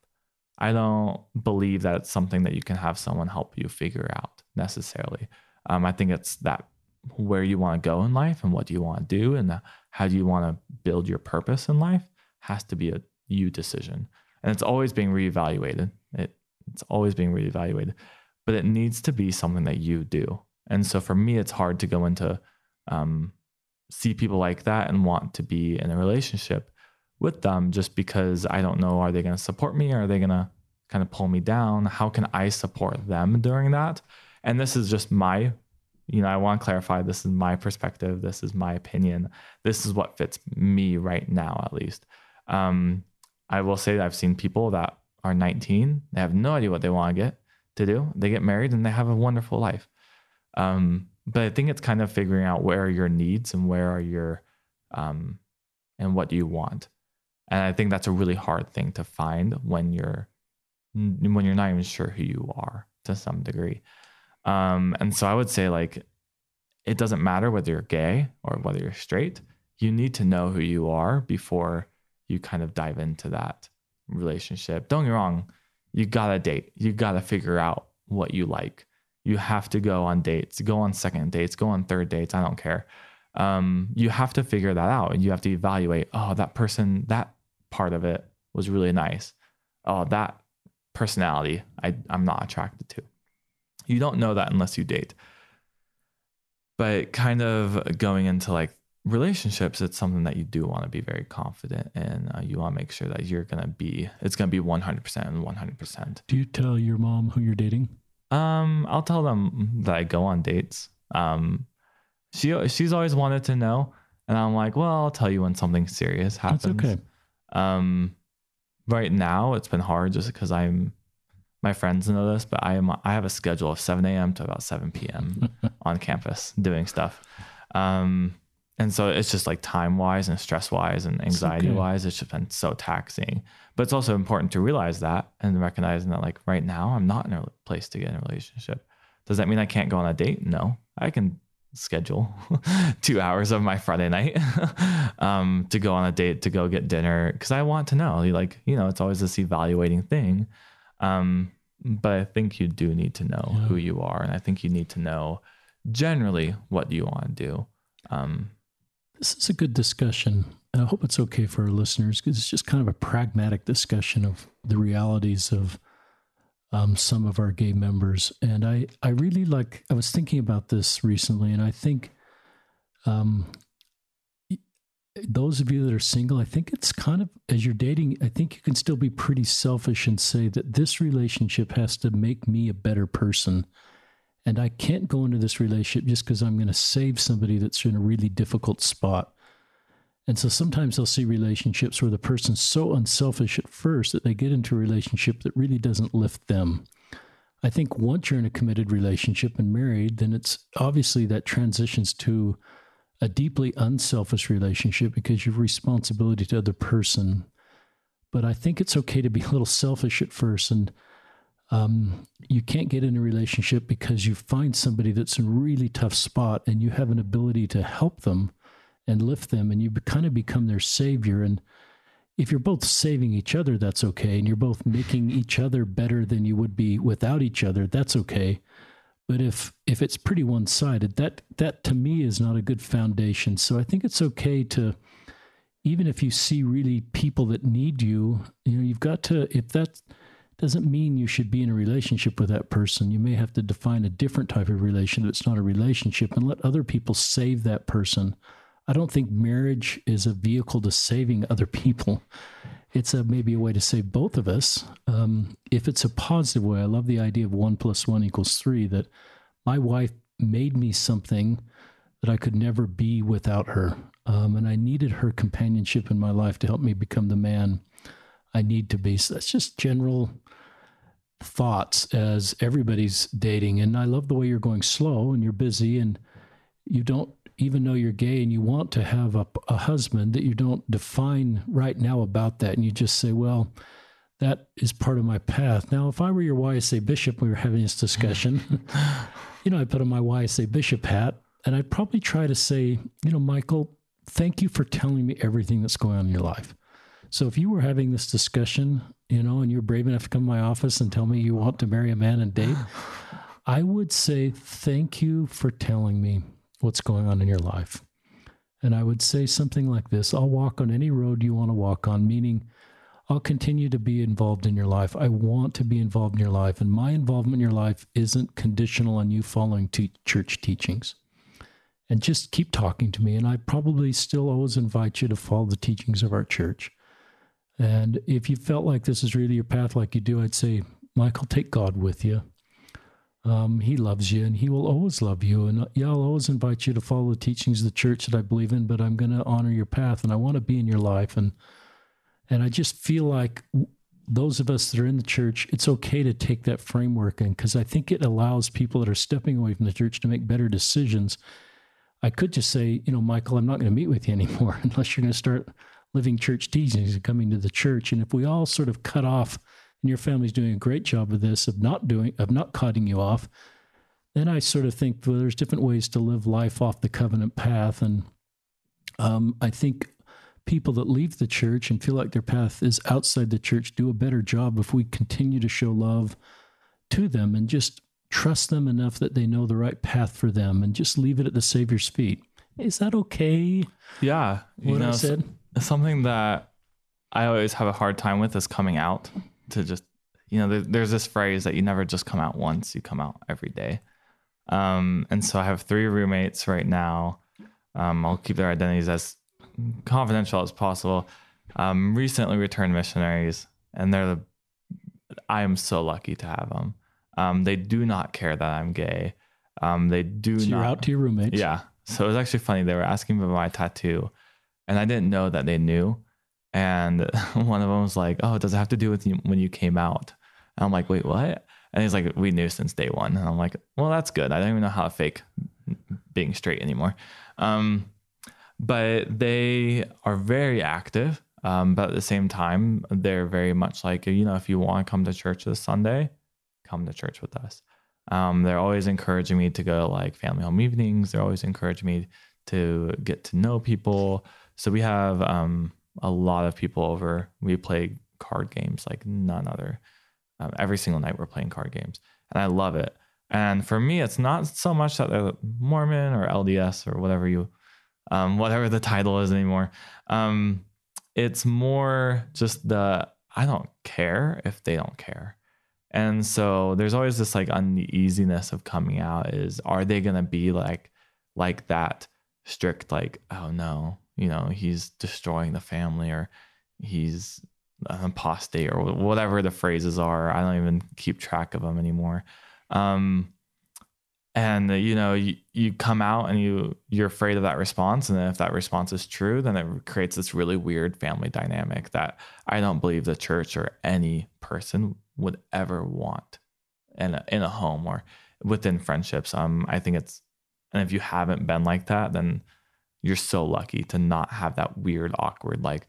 I don't believe that it's something that you can have someone help you figure out necessarily. Um, I think it's that where you want to go in life and what do you want to do and how do you want to build your purpose in life has to be a you decision. And it's always being reevaluated. It, it's always being reevaluated, but it needs to be something that you do. And so for me, it's hard to go into um, see people like that and want to be in a relationship with them just because I don't know are they going to support me or are they going to kind of pull me down? How can I support them during that? And this is just my, you know, I want to clarify this is my perspective. This is my opinion. This is what fits me right now, at least. Um, I will say that I've seen people that are 19, they have no idea what they want to get to do. They get married and they have a wonderful life. Um, but I think it's kind of figuring out where are your needs and where are your um, and what do you want. And I think that's a really hard thing to find when you're when you're not even sure who you are to some degree. Um, and so I would say like it doesn't matter whether you're gay or whether you're straight. You need to know who you are before you kind of dive into that relationship. Don't get me wrong, you gotta date. You gotta figure out what you like you have to go on dates, go on second dates, go on third dates. I don't care. Um, you have to figure that out and you have to evaluate, oh, that person, that part of it was really nice. Oh, that personality, I, I'm not attracted to. You don't know that unless you date. But kind of going into like relationships, it's something that you do want to be very confident in. Uh, you want to make sure that you're going to be, it's going to be 100% and 100%. Do you tell your mom who you're dating? Um, I'll tell them that I go on dates. Um, she she's always wanted to know, and I'm like, well, I'll tell you when something serious happens. That's okay. Um, right now it's been hard just because I'm my friends know this, but I am I have a schedule of 7 a.m. to about 7 p.m. on campus doing stuff. Um, and so it's just like time wise and stress wise and anxiety okay. wise, it's just been so taxing. But it's also important to realize that and recognizing that, like, right now, I'm not in a place to get in a relationship. Does that mean I can't go on a date? No, I can schedule two hours of my Friday night um, to go on a date, to go get dinner, because I want to know. Like, you know, it's always this evaluating thing. Um, but I think you do need to know yeah. who you are. And I think you need to know generally what you want to do. Um, this is a good discussion. And I hope it's okay for our listeners because it's just kind of a pragmatic discussion of the realities of um, some of our gay members. And I, I really like, I was thinking about this recently, and I think um, those of you that are single, I think it's kind of, as you're dating, I think you can still be pretty selfish and say that this relationship has to make me a better person. And I can't go into this relationship just because I'm going to save somebody that's in a really difficult spot. And so sometimes they'll see relationships where the person's so unselfish at first that they get into a relationship that really doesn't lift them. I think once you're in a committed relationship and married, then it's obviously that transitions to a deeply unselfish relationship because you have responsibility to the other person. But I think it's okay to be a little selfish at first. And Um, you can't get in a relationship because you find somebody that's in a really tough spot and you have an ability to help them and lift them and you kind of become their savior. And if you're both saving each other, that's okay. And you're both making each other better than you would be without each other, that's okay. But if if it's pretty one sided, that that to me is not a good foundation. So I think it's okay to even if you see really people that need you, you know, you've got to if that doesn't mean you should be in a relationship with that person. You may have to define a different type of relationship that's not a relationship and let other people save that person. I don't think marriage is a vehicle to saving other people. It's a maybe a way to save both of us. Um, if it's a positive way, I love the idea of one plus one equals three. That my wife made me something that I could never be without her, um, and I needed her companionship in my life to help me become the man I need to be. So that's just general thoughts as everybody's dating. And I love the way you're going slow and you're busy and you don't even though you're gay and you want to have a, a husband that you don't define right now about that. And you just say well that is part of my path. Now if i were your ysa bishop we were having this discussion you know i put on my ysa bishop hat and i'd probably try to say you know michael thank you for telling me everything that's going on in your life. So if you were having this discussion you know and you're brave enough to come to my office and tell me you want to marry a man and date i would say thank you for telling me what's going on in your life. And I would say something like this I'll walk on any road you want to walk on, meaning I'll continue to be involved in your life. I want to be involved in your life. And my involvement in your life isn't conditional on you following te- church teachings. And just keep talking to me. And I probably still always invite you to follow the teachings of our church. And if you felt like this is really your path, like you do, I'd say, Michael, take God with you. Um, he loves you and he will always love you. And yeah, I'll always invite you to follow the teachings of the church that I believe in, but I'm going to honor your path and I want to be in your life. And, and I just feel like those of us that are in the church, it's okay to take that framework in because I think it allows people that are stepping away from the church to make better decisions. I could just say, you know, Michael, I'm not going to meet with you anymore unless you're going to start living church teachings and coming to the church. And if we all sort of cut off and your family's doing a great job of this, of not doing, of not cutting you off, then I sort of think well, there's different ways to live life off the covenant path. And um, I think people that leave the church and feel like their path is outside the church do a better job if we continue to show love to them and just trust them enough that they know the right path for them and just leave it at the Savior's feet. Is that okay? Yeah. What know, I said? Something that I always have a hard time with is coming out to just you know there, there's this phrase that you never just come out once you come out every day. Um, and so i have three roommates right now. Um, i'll keep their identities as confidential as possible. Um, recently returned missionaries and they're the i am so lucky to have them um, they do not care that i'm gay. Um, they do so not you're out to your roommates? Yeah. So it was actually funny they were asking me about my tattoo and i didn't know that they knew and one of them was like, "Oh, does it have to do with you when you came out?" And I'm like, "Wait, what?" And he's like, "We knew since day one." And I'm like, "Well, that's good. I don't even know how to fake being straight anymore." Um, but they are very active. Um, but at the same time, they're very much like, you know, if you want to come to church this Sunday, come to church with us. Um, they're always encouraging me to go to like family home evenings. They're always encouraging me to get to know people. So we have um, a lot of people over. We play card games like none other. Um, every single night we're playing card games, and I love it. And for me, it's not so much that they're Mormon or LDS or whatever you, um, whatever the title is anymore. Um, it's more just the I don't care if they don't care. And so there's always this like uneasiness of coming out is are they to be like like that strict like oh no you know he's destroying the family or he's an apostate or whatever the phrases are. I don't even keep track of them anymore. Um, and you know you, you come out and you you're afraid of that response. And if that response is true then it creates this really weird family dynamic that i don't believe the church or any person would ever want in a, in a home or within friendships. Um i think it's and if you haven't been like that then you're so lucky to not have that weird, awkward, like,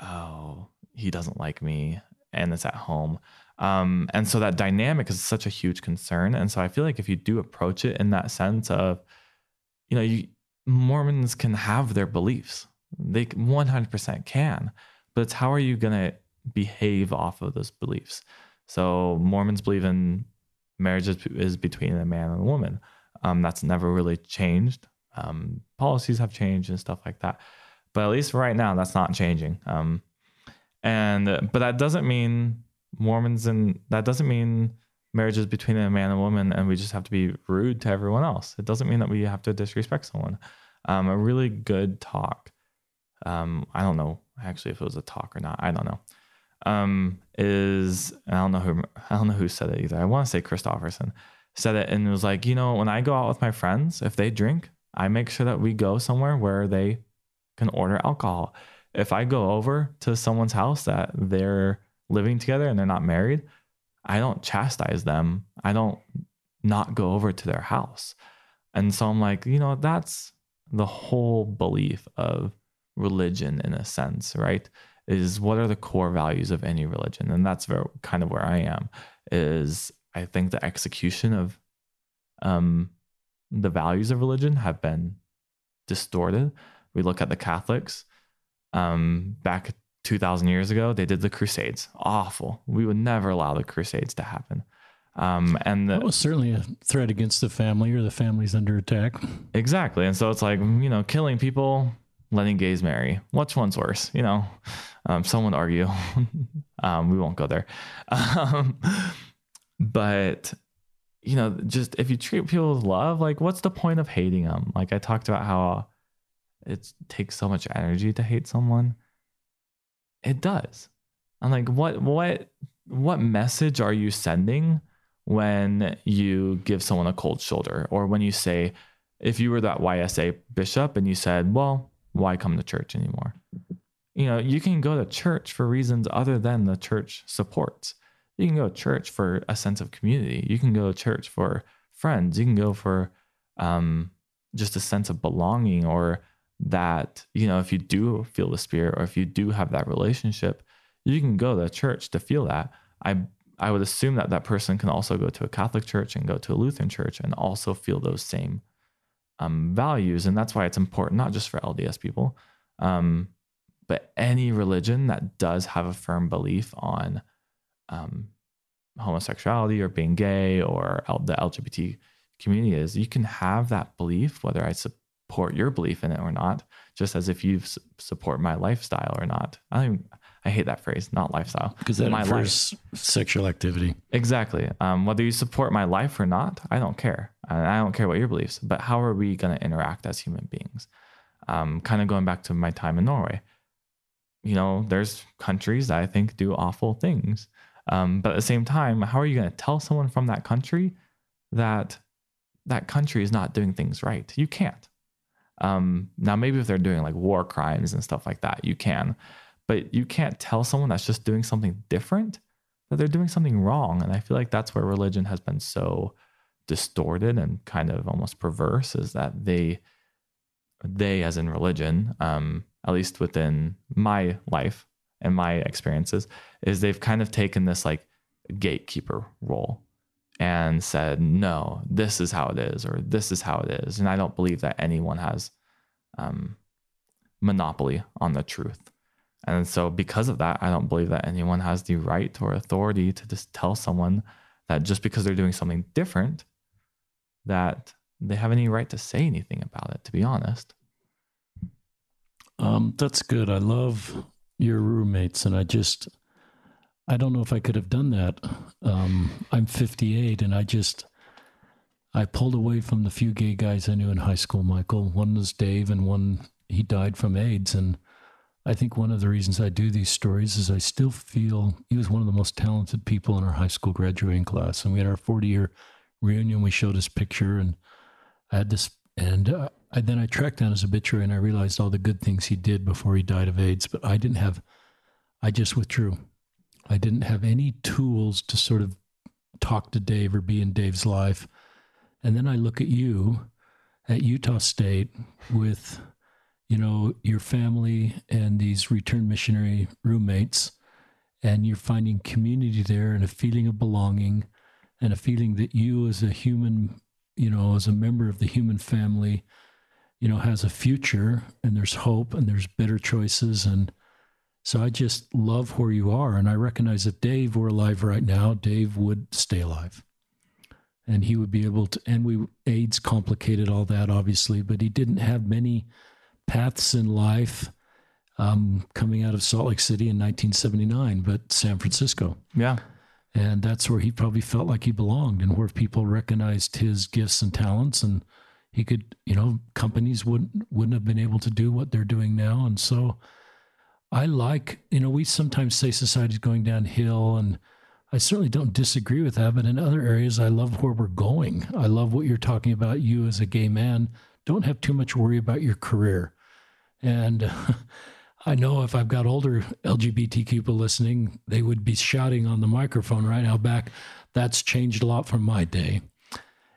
oh, he doesn't like me. and it's at home. Um, and so that dynamic is such a huge concern. And so I feel like if you do approach it in that sense of, you know, you, Mormons can have their beliefs, they 100% can, but it's how are you going to behave off of those beliefs? So Mormons believe in marriage is, between a man and a woman. Um, that's never really changed. Um, policies have changed and stuff like that, but at least right now, that's not changing. Um, and but that doesn't mean Mormons and that doesn't mean marriages between a man and a woman, and we just have to be rude to everyone else. It doesn't mean that we have to disrespect someone. Um, a really good talk. Um, I don't know actually if it was a talk or not. I don't know. Um, is I don't know who I don't know who said it either. I want to say Christofferson said it and it was like, you know, when I go out with my friends, if they drink, I make sure that we go somewhere where they can order alcohol. If I go over to someone's house that they're living together and they're not married, I don't chastise them. I don't not go over to their house. And so I'm like, you know, that's the whole belief of religion in a sense, right? Is what are the core values of any religion? And that's very kind of where I am. Is I think the execution of um, the values of religion have been distorted. We look at the Catholics um, back 2,000 years ago, they did the Crusades. Awful. We would never allow the Crusades to happen. Um, and the, that was certainly a threat against the family or the family's under attack. Exactly. And so it's like, you know, killing people, letting gays marry. Which one's worse? You know, um, someone would argue. um, we won't go there. Um, but, you know, just if you treat people with love, like, what's the point of hating them? Like, I talked about how it takes so much energy to hate someone it does. I'm like, what what what message are you sending when you give someone a cold shoulder or when you say if you were that YSA bishop and you said, "Well, why come to church anymore?" You know, you can go to church for reasons other than the church supports. You can go to church for a sense of community. You can go to church for friends. You can go for um, just a sense of belonging or that, you know, if you do feel the spirit or if you do have that relationship, you can go to church to feel that. I I would assume that that person can also go to a Catholic church and go to a Lutheran church and also feel those same um, values. And that's why it's important, not just for LDS people, um, but any religion that does have a firm belief on um, homosexuality or being gay or L- the LGBT community is, you can have that belief, whether I support your belief in it or not, just as if you support my lifestyle or not. I even, I hate that phrase, not lifestyle, because that my infers life. sexual activity. Exactly. Um, whether you support my life or not, I don't care. And I don't care what your beliefs, but how are we going to interact as human beings? Um, kind of going back to my time in Norway. You know, there's countries that I think do awful things. Um, but at the same time, how are you going to tell someone from that country that that country is not doing things right? You can't. Um, now, maybe if they're doing like war crimes and stuff like that, you can, but you can't tell someone that's just doing something different that they're doing something wrong. And I feel like that's where religion has been so distorted and kind of almost perverse is that they, they as in religion, um, at least within my life and my experiences, is they've kind of taken this like gatekeeper role and said, no, this is how it is, or this is how it is. And I don't believe that anyone has um, monopoly on the truth. And so, because of that, I don't believe that anyone has the right or authority to just tell someone that just because they're doing something different, that they have any right to say anything about it, to be honest. Um, that's good. I love your roommates, and I just I don't know if I could have done that. Um, I'm 58, and I just I pulled away from the few gay guys I knew in high school. Michael, one was Dave, and one he died from AIDS. And I think one of the reasons I do these stories is I still feel he was one of the most talented people in our high school graduating class. And we had our 40 year reunion. We showed his picture, and I had this. And uh, I, then I tracked down his obituary, and I realized all the good things he did before he died of AIDS. But I didn't have. I just withdrew. I didn't have any tools to sort of talk to Dave or be in Dave's life. And then I look at you at Utah State with, you know, your family and these return missionary roommates. and you're finding community there and a feeling of belonging and a feeling that you as a human, you know, as a member of the human family, you know, has a future and there's hope and there's better choices. And so I just love where you are. And I recognize if Dave were alive right now, Dave would stay alive. And he would be able to, and we, AIDS complicated all that, obviously, but he didn't have many paths in life um, coming out of Salt Lake City in 1979, but San Francisco. Yeah. And that's where he probably felt like he belonged and where people recognized his gifts and talents. And he could, you know, companies wouldn't, wouldn't have been able to do what they're doing now. And so I like, you know, we sometimes say society's going downhill and I certainly don't disagree with that. But in other areas, I love where we're going. I love what you're talking about. You as a gay man don't have too much worry about your career. And I know if I've got older LGBTQ people listening, they would be shouting on the microphone right now back. That's changed a lot from my day.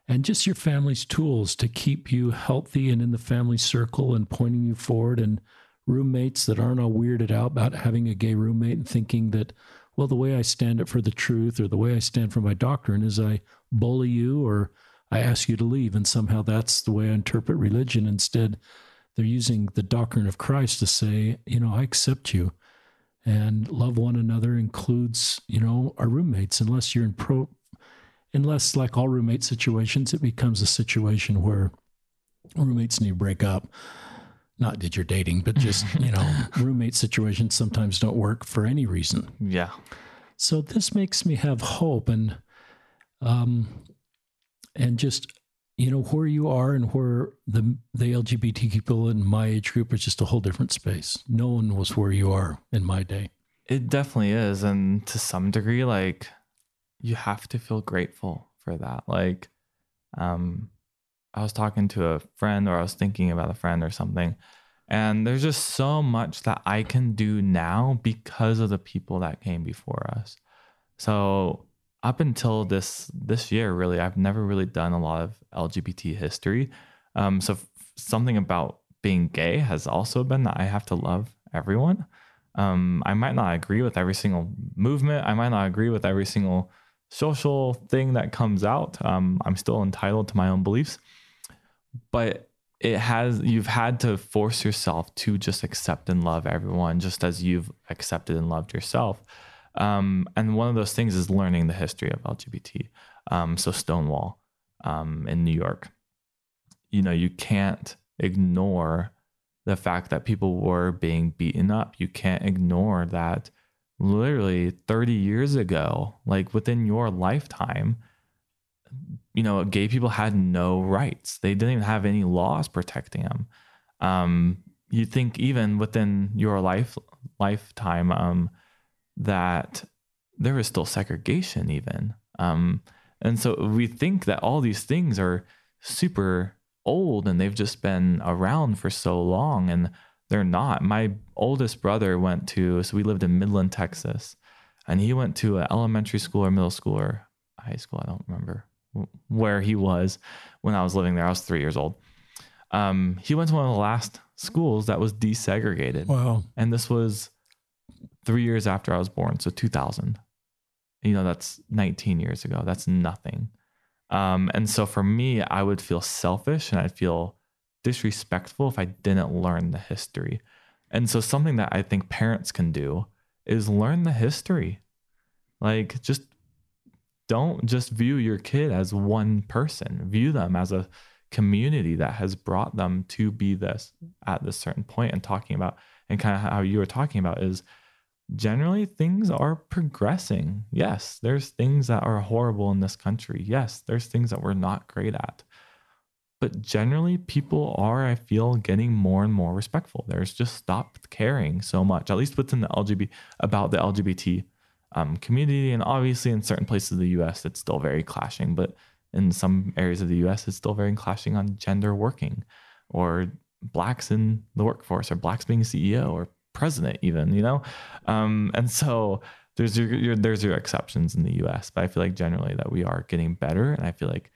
And just your family's tools to keep you healthy and in the family circle and pointing you forward, and roommates that aren't all weirded out about having a gay roommate and thinking that, well, the way I stand up for the truth or the way I stand for my doctrine is I bully you or I ask you to leave. And somehow that's the way I interpret religion. Instead, they're using the doctrine of Christ to say, you know, I accept you. And love one another includes, you know, our roommates, unless you're in pro, unless, like all roommate situations, it becomes a situation where roommates need to break up. Not that you're dating, but just, you know, roommate situations sometimes don't work for any reason. Yeah. So this makes me have hope and, um, and just you know where you are and where the the LGBT people in my age group is just a whole different space. No one was where you are in my day. It definitely is, and to some degree, like you have to feel grateful for that. Like, um, I was talking to a friend, or I was thinking about a friend or something, and there's just so much that I can do now because of the people that came before us. So up until this this year, really, I've never really done a lot of LGBT history. Um, so f- something about being gay has also been that I have to love everyone. Um, I might not agree with every single movement. I might not agree with every single social thing that comes out. Um, I'm still entitled to my own beliefs, but it has you've had to force yourself to just accept and love everyone, just as you've accepted and loved yourself. Um, and one of those things is learning the history of LGBT. Um, so Stonewall um, in New York, you know, you can't ignore the fact that people were being beaten up. You can't ignore that literally 30 years ago, like within your lifetime, you know, gay people had no rights. They didn't even have any laws protecting them. Um, you think even within your life lifetime, um, that there is still segregation, even. Um, and so we think that all these things are super old and they've just been around for so long, and they're not. My oldest brother went to, so we lived in Midland, Texas, and he went to an elementary school or middle school or high school, I don't remember where he was when I was living there. I was three years old. Um, he went to one of the last schools that was desegregated. Wow. And this was three years after I was born, so 2000. You know, that's 19 years ago. That's nothing. Um, and so for me, I would feel selfish and I'd feel disrespectful if I didn't learn the history. And so something that I think parents can do is learn the history. Like just don't just view your kid as one person. View them as a community that has brought them to be this at this certain point and talking about and kind of how you were talking about is generally things are progressing. Yes, there's things that are horrible in this country. Yes, there's things that we're not great at. But generally, people are, I feel, getting more and more respectful. There's just stopped caring so much, at least within the LGBT, about the LGBT um, community. And obviously, in certain places of the US, it's still very clashing. But in some areas of the US, it's still very clashing on gender working or blacks in the workforce or blacks being CEO or president even you know um, and so there's your, your, there's your exceptions in the us but i feel like generally that we are getting better and i feel like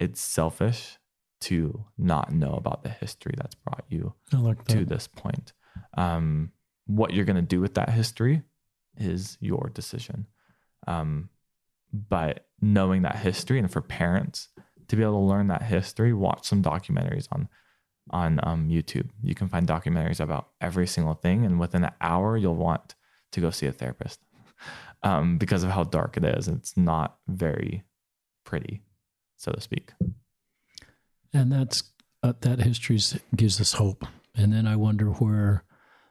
it's selfish to not know about the history that's brought you like to this point um, what you're going to do with that history is your decision. Um, but knowing that history and for parents to be able to learn that history, watch some documentaries on on um, YouTube. You can find documentaries about every single thing, and within an hour, you'll want to go see a therapist um, because of how dark it is. It's not very pretty, so to speak. And that's uh, that history gives us hope. And then I wonder where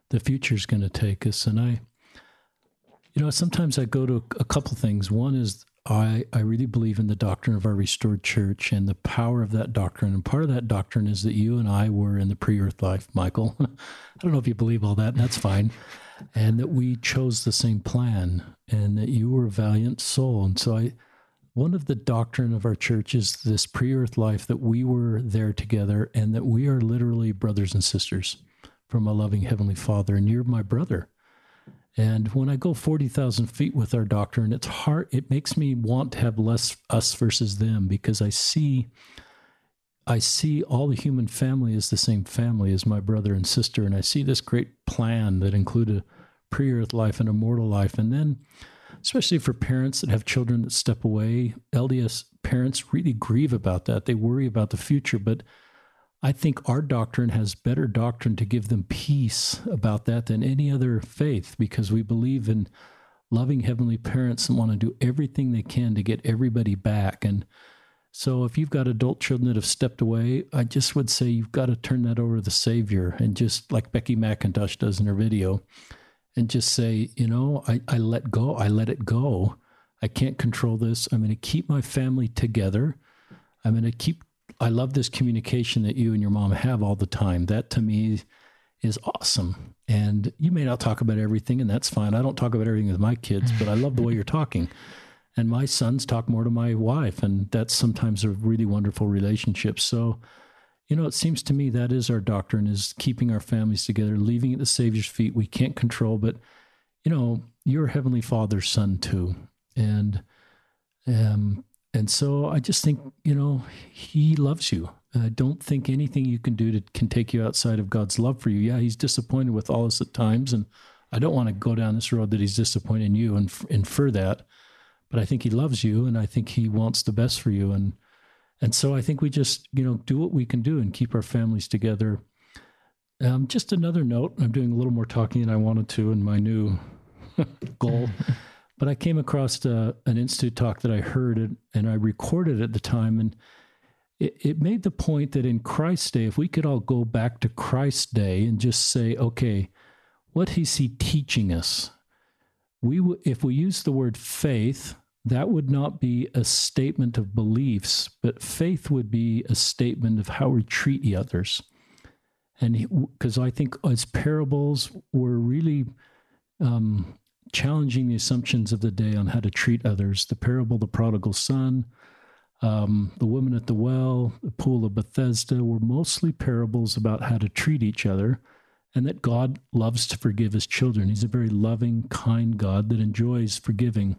the future is going to take us. And I, you know, sometimes I go to a couple things. One is I, I really believe in the doctrine of our restored church and the power of that doctrine. And part of that doctrine is that you and I were in the pre earth life, Michael. I don't know if you believe all that, and that's fine. And that we chose the same plan and that you were a valiant soul. And so I, one of the doctrine of our church is this pre earth life that we were there together and that we are literally brothers and sisters from a loving Heavenly Father. And you're my brother. And when I go 40,000 feet with our doctrine, it's hard, it makes me want to have less us versus them because I see. I see all the human family as the same family as my brother and sister, and I see this great plan that included pre-earth life and a mortal life, and then, especially for parents that have children that step away, LDS parents really grieve about that. They worry about the future, but I think our doctrine has better doctrine to give them peace about that than any other faith because we believe in loving heavenly parents and want to do everything they can to get everybody back. And so if you've got adult children that have stepped away, I just would say you've got to turn that over to the Savior and just like Becky Mackintosh does in her video and just say, you know, I, I let go, I let it go. I can't control this. I'm going to keep my family together. I'm going to keep I love this communication that you and your mom have all the time. That to me is awesome. And you may not talk about everything, and that's fine. I don't talk about everything with my kids, but I love the way you're talking. And my sons talk more to my wife, and that's sometimes a really wonderful relationship. So, you know, it seems to me that is our doctrine: is keeping our families together, leaving at the Savior's feet. We can't control, but you know, you're Heavenly Father's son too, and um, and so I just think, you know, he loves you. I don't think anything you can do to, can take you outside of God's love for you. Yeah, he's disappointed with all us at times. And I don't want to go down this road that he's disappointed in you and infer that. But I think he loves you and I think he wants the best for you. And, and so I think we just, you know, do what we can do and keep our families together. Um, just another note I'm doing a little more talking than I wanted to in my new goal. But I came across a, uh, an institute talk that I heard and, and I recorded at the time, and it, it made the point that in Christ's day, if we could all go back to Christ's day and just say, okay, what is he teaching us? We, w- if we use the word faith, that would not be a statement of beliefs, but faith would be a statement of how we treat the others. And because I think as parables were really um, challenging the assumptions of the day on how to treat others. The parable the prodigal son, um, the woman at the well, the pool of Bethesda were mostly parables about how to treat each other and that God loves to forgive his children. He's a very loving, kind God that enjoys forgiving.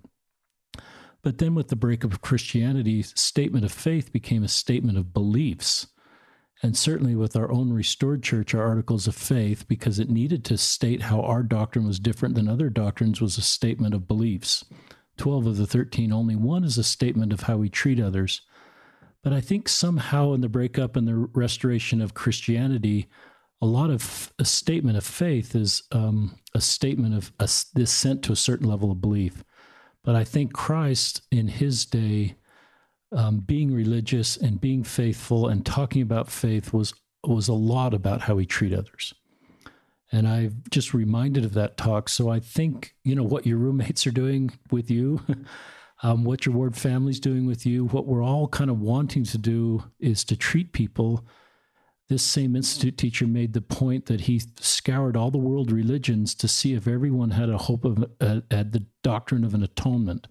But then, with the breakup of Christianity, statement of faith became a statement of beliefs. And certainly with our own restored church, our articles of faith, because it needed to state how our doctrine was different than other doctrines, was a statement of beliefs. 12 of the 13, only one is a statement of how we treat others. But I think somehow in the breakup and the restoration of Christianity, a lot of a statement of faith is um, a statement of a, assent to a certain level of belief. But I think Christ in his day um, being religious and being faithful and talking about faith was was a lot about how we treat others. And I've just reminded of that talk. So I think, you know, what your roommates are doing with you, um, what your ward family's doing with you, what we're all kind of wanting to do is to treat people. This same institute teacher made the point that he scoured all the world religions to see if everyone had a hope of uh, had the doctrine of an atonement,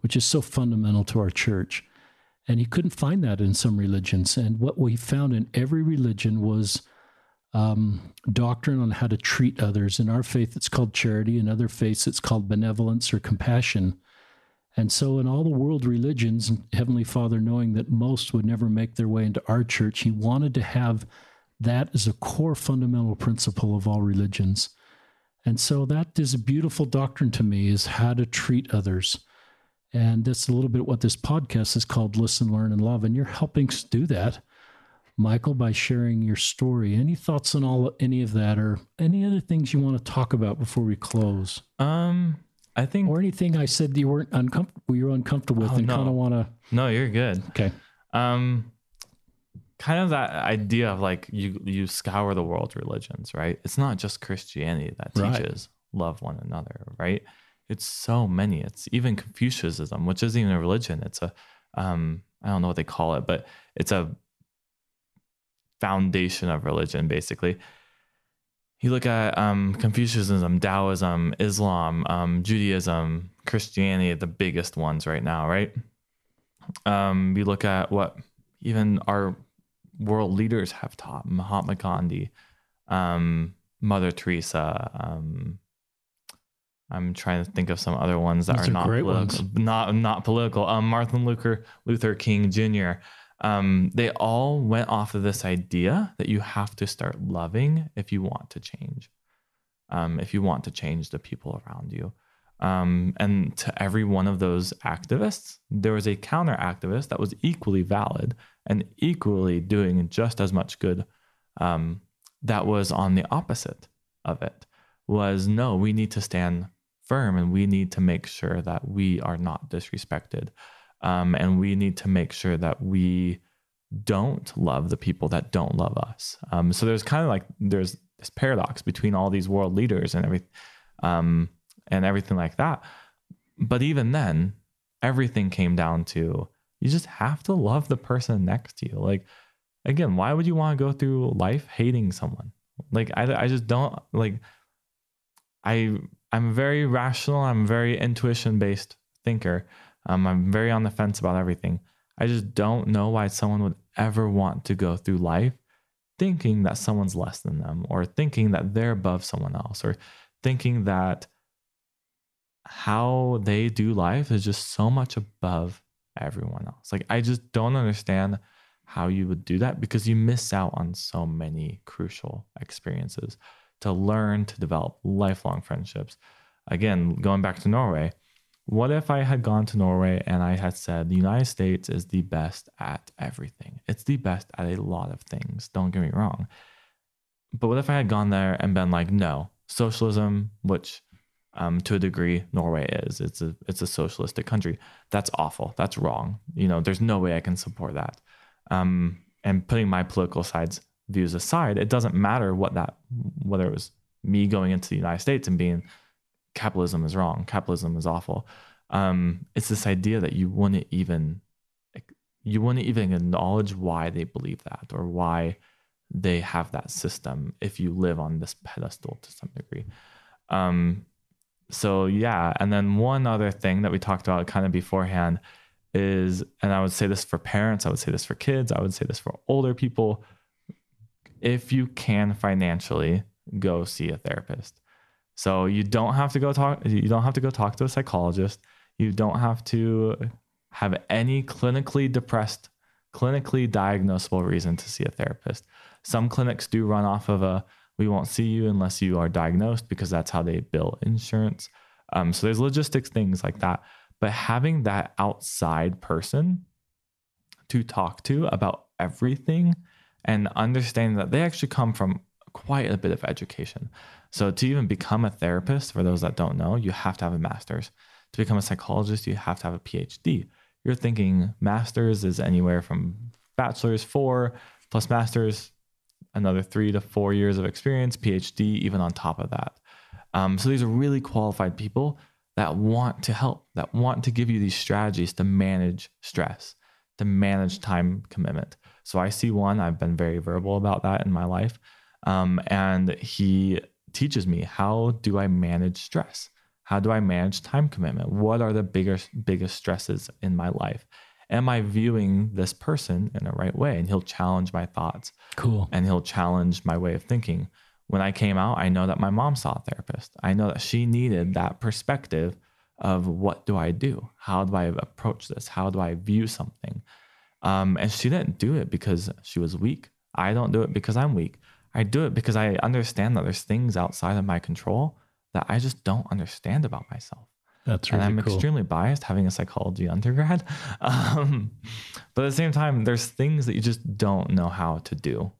which is so fundamental to our church. And he couldn't find that in some religions. And what we found in every religion was um, doctrine on how to treat others. In our faith, it's called charity. In other faiths, it's called benevolence or compassion. And so, in all the world religions, Heavenly Father, knowing that most would never make their way into our church, He wanted to have that as a core fundamental principle of all religions. And so that is a beautiful doctrine to me is how to treat others. And that's a little bit what this podcast is called Listen, Learn, and Love. And you're helping us do that, Michael, by sharing your story. Any thoughts on all any of that or any other things you want to talk about before we close? Um, I think Or anything I said that you weren't uncomfortable you were uncomfortable with Oh, and no. kind of want to no, you're good. Okay. Um, kind of that idea of like you you scour the world's religions, right? It's not just Christianity that Right. teaches love one another, right? It's so many. It's even Confucianism, which isn't even a religion. It's a um, I don't know what they call it, but it's a foundation of religion, basically. You look at um, Confucianism, Taoism, Islam, um, Judaism, Christianity, the biggest ones right now, right? Um, we look at what even our world leaders have taught Mahatma Gandhi, um, Mother Teresa. Um, I'm trying to think of some other ones that Those are are not great political, ones. not not political. Um, Martin Luther Luther King Jr. Um, they all went off of this idea that you have to start loving if you want to change, um, if you want to change the people around you. Um, and to every one of those activists, there was a counter activist that was equally valid and equally doing just as much good. Um, that was on the opposite of it was no, we need to stand firm and we need to make sure that we are not disrespected. Um, and we need to make sure that we don't love the people that don't love us. Um, so there's kind of like there's this paradox between all these world leaders and every um, and everything like that. But even then, everything came down to you just have to love the person next to you. Like again, why would you want to go through life hating someone? Like I, I just don't like. I I'm very rational. I'm very intuition based thinker. Um, I'm very on the fence about everything. I just don't know why someone would ever want to go through life thinking that someone's less than them or thinking that they're above someone else or thinking that how they do life is just so much above everyone else. Like, I just don't understand how you would do that because you miss out on so many crucial experiences to learn to develop lifelong friendships. Again, going back to Norway, what if I had gone to Norway and I had said the United States is the best at everything? It's the best at a lot of things. Don't get me wrong. But what if I had gone there and been like, no, socialism, which um, to a degree Norway is, it's a it's a socialistic country. That's awful. That's wrong. You know, there's no way I can support that. Um, and putting my political sides views aside, it doesn't matter what that whether it was me going into the United States and being capitalism is wrong, capitalism is awful. Um, it's this idea that you wouldn't even you wouldn't even acknowledge why they believe that or why they have that system if you live on this pedestal to some degree. Um, so yeah, and then one other thing that we talked about kind of beforehand is, and I would say this for parents, I would say this for kids, I would say this for older people. If you can financially go see a therapist. So you don't have to go talk you don't have to go talk to a psychologist. You don't have to have any clinically depressed, clinically diagnosable reason to see a therapist. Some clinics do run off of a we won't see you unless you are diagnosed because that's how they bill insurance. Um, so there's logistics things like that. But having that outside person to talk to about everything and understanding that they actually come from quite a bit of education. So to even become a therapist, for those that don't know, you have to have a master's. To become a psychologist, you have to have a PhD. You're thinking master's is anywhere from bachelor's four plus master's, another three to four years of experience, PhD, even on top of that. Um, so these are really qualified people that want to help, that want to give you these strategies to manage stress, to manage time commitment. So I see one, I've been very verbal about that in my life. Um, and he teaches me how do I manage stress? How do I manage time commitment? What are the biggest biggest stresses in my life? Am I viewing this person in the right way? And he'll challenge my thoughts Cool. and he'll challenge my way of thinking. When I came out, I know that my mom saw a therapist. I know that she needed that perspective of what do I do? How do I approach this? How do I view something? Um, and she didn't do it because she was weak. I don't do it because I'm weak. I do it because I understand that there's things outside of my control that I just don't understand about myself. That's really and I'm cool. extremely biased having a psychology undergrad. Um, but at the same time, there's things that you just don't know how to do.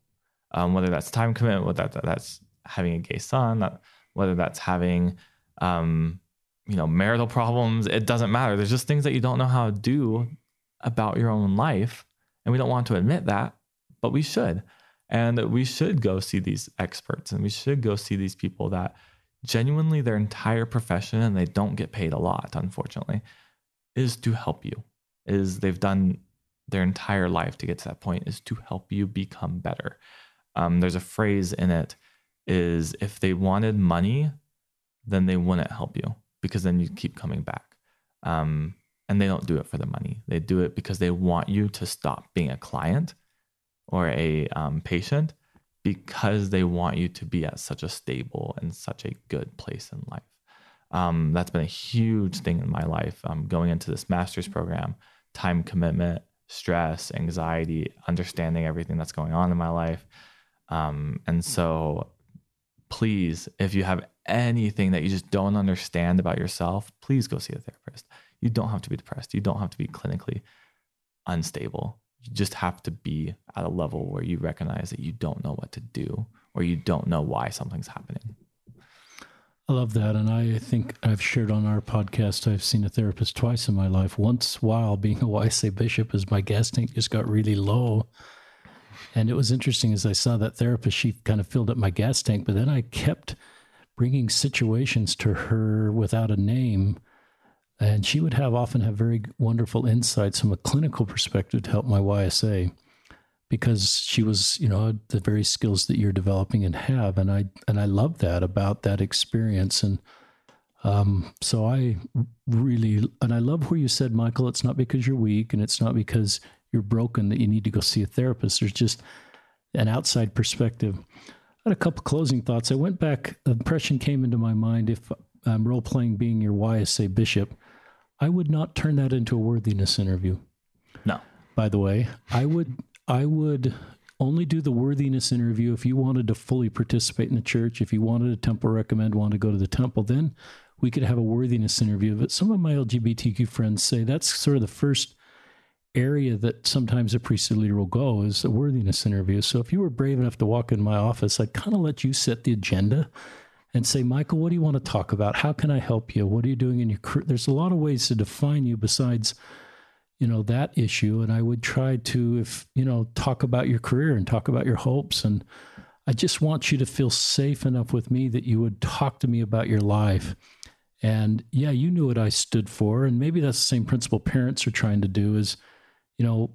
Um, whether that's time commitment, whether that, that's having a gay son, that, whether that's having, um, you know, marital problems, it doesn't matter. There's just things that you don't know how to do about your own life. And we don't want to admit that, but we should. And we should go see these experts and we should go see these people that genuinely their entire profession and they don't get paid a lot unfortunately is to help you is they've done their entire life to get to that point is to help you become better. Um, there's a phrase in it is if they wanted money then they wouldn't help you because then you keep coming back. Um, and they don't do it for the money. They do it because they want you to stop being a client or a um, patient because they want you to be at such a stable and such a good place in life. Um, that's been a huge thing in my life. Um, going into this master's program, time commitment, stress, anxiety, understanding everything that's going on in my life. Um, and so, please, if you have anything that you just don't understand about yourself, please go see a therapist. You don't have to be depressed. You don't have to be clinically unstable you just have to be at a level where you recognize that you don't know what to do or you don't know why something's happening. I love that. And I think I've shared on our podcast, I've seen a therapist twice in my life. Once while being a YSA bishop, as my gas tank just got really low. And it was interesting as I saw that therapist, she kind of filled up my gas tank, but then I kept bringing situations to her without a name and she would have often have very wonderful insights from a clinical perspective to help my YSA because she was, you know, the very skills that you're developing and have. And I, and I love that about that experience. And, um, so I really, and I love where you said, Michael, it's not because you're weak and it's not because you're broken that you need to go see a therapist. There's just an outside perspective. I had a couple closing thoughts. I went back, the impression came into my mind if I'm role playing being your YSA bishop, I would not turn that into a worthiness interview. No. By the way, I would I would only do the worthiness interview if you wanted to fully participate in the church, if you wanted a temple recommend, want to go to the temple, then we could have a worthiness interview. But some of my LGBTQ friends say that's sort of the first area that sometimes a priesthood leader will go is a worthiness interview. So if you were brave enough to walk in my office, I'd kind of let you set the agenda and say, Michael, what do you want to talk about? How can I help you? What are you doing in your career? There's a lot of ways to define you besides, you know, that issue. And I would try to, if, you know, talk about your career and talk about your hopes. And I just want you to feel safe enough with me that you would talk to me about your life. And yeah, you knew what I stood for. And maybe that's the same principle parents are trying to do is, you know,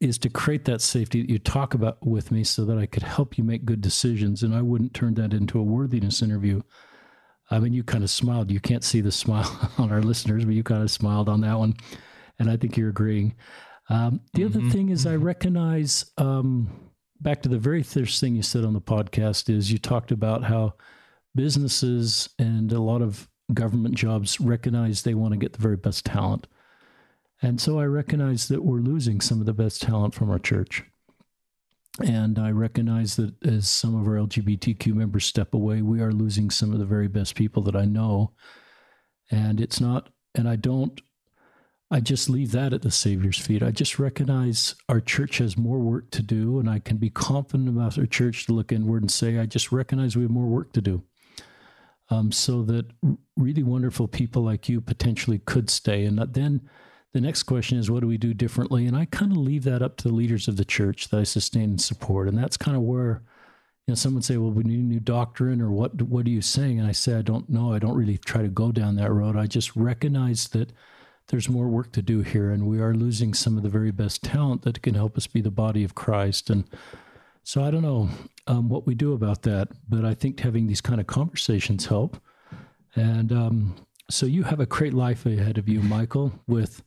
is to create that safety that you talk about with me so that I could help you make good decisions. And I wouldn't turn that into a worthiness interview. I mean, you kind of smiled. You can't see the smile on our listeners, but you kind of smiled on that one. And I think you're agreeing. Um, the mm-hmm. other thing is, I mm-hmm. recognize um, back to the very first thing you said on the podcast is you talked about how businesses and a lot of government jobs recognize they want to get the very best talent. And so I recognize that we're losing some of the best talent from our church. And I recognize that as some of our LGBTQ members step away, we are losing some of the very best people that I know. And it's not, and I don't, I just leave that at the Savior's feet. I just recognize our church has more work to do, and I can be confident about our church to look inward and say, I just recognize we have more work to do. Um, so that really wonderful people like you potentially could stay. And then, the next question is, what do we do differently? And I kind of leave that up to the leaders of the church that I sustain and support. And that's kind of where, you know, someone say, well, we need a new doctrine or what, what are you saying? And I say, I don't know. I don't really try to go down that road. I just recognize that there's more work to do here. And we are losing some of the very best talent that can help us be the body of Christ. And so I don't know um, what we do about that, but I think having these kind of conversations help. And um, so you have a great life ahead of you, Michael, with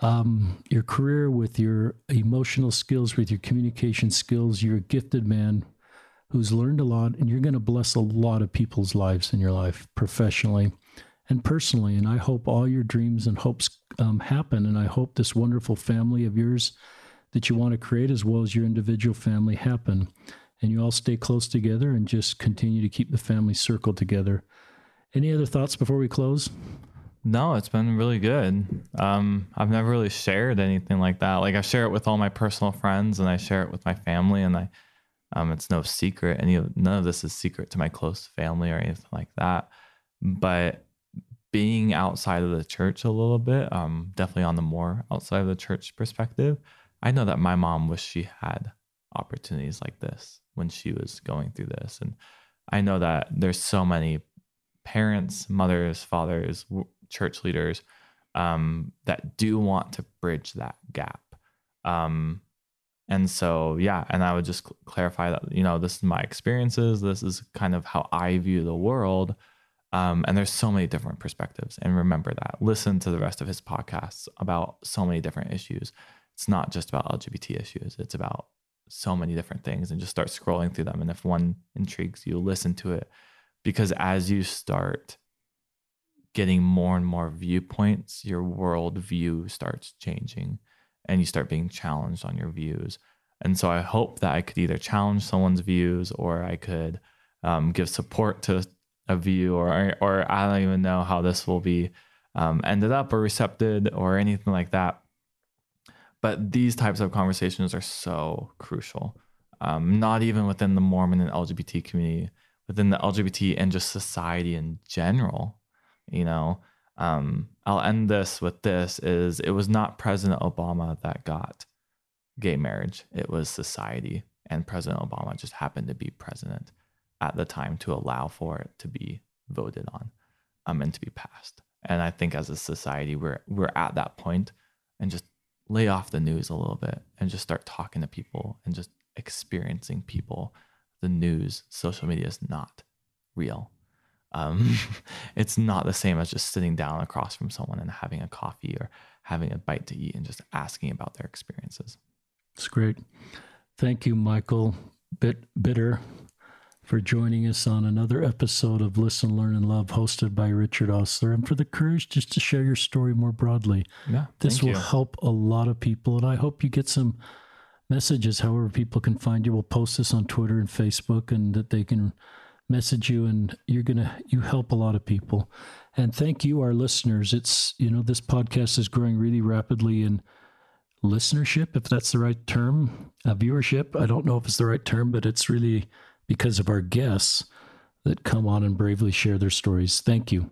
um, your career, with your emotional skills, with your communication skills. You're a gifted man who's learned a lot, and you're going to bless a lot of people's lives in your life, professionally and personally. And I hope all your dreams and hopes um, happen. And I hope this wonderful family of yours that you want to create, as well as your individual family, happen. And you all stay close together and just continue to keep the family circle together. Any other thoughts before we close? No, it's been really good. Um, I've never really shared anything like that. Like I share it with all my personal friends, and I share it with my family, and I, um, it's no secret. Any of none of this is secret to my close family or anything like that. But being outside of the church a little bit, um, definitely on the more outside of the church perspective, I know that my mom wished she had opportunities like this when she was going through this, and I know that there's so many parents, mothers, fathers, church leaders um, that do want to bridge that gap. Um, and so, yeah, and I would just cl- clarify that, you know, this is my experiences. This is kind of how I view the world. Um, and there's so many different perspectives. And remember that. Listen to the rest of his podcasts about so many different issues. It's not just about LGBT issues, it's about so many different things and just start scrolling through them. And if one intrigues you, listen to it. Because as you start getting more and more viewpoints, your worldview starts changing and you start being challenged on your views. And so I hope that I could either challenge someone's views or I could um, give support to a view or, or I don't even know how this will be um, ended up or recepted or anything like that. But these types of conversations are so crucial, um, not even within the Mormon and LGBT community, within the LGBT and just society in general you know? Um, i'll end this with this is it was not president obama that got gay marriage. It was society. And president obama just happened to be president at the time to allow for it to be voted on um, and to be passed. And i think as a society we're we're at that point and just lay off the news a little bit and just start talking to people and just experiencing people. The news social media is not real um, it's not the same as just sitting down across from someone and having a coffee or having a bite to eat and just asking about their experiences. It's great. Thank you, Michael Bit Bitter, for joining us on another episode of Listen, Learn, and Love, hosted by Richard Ostler, and for the courage just to share your story more broadly. Yeah, this will you. help a lot of people, and I hope you get some messages. However, people can find you. We'll post this on Twitter and Facebook, and that they can message you and you're to you help a lot of people. And thank you our listeners. It's you know this podcast is growing really rapidly in listenership if that's the right term uh, viewership. I don't know if it's the right term but it's really because of our guests that come on and bravely share their stories. Thank you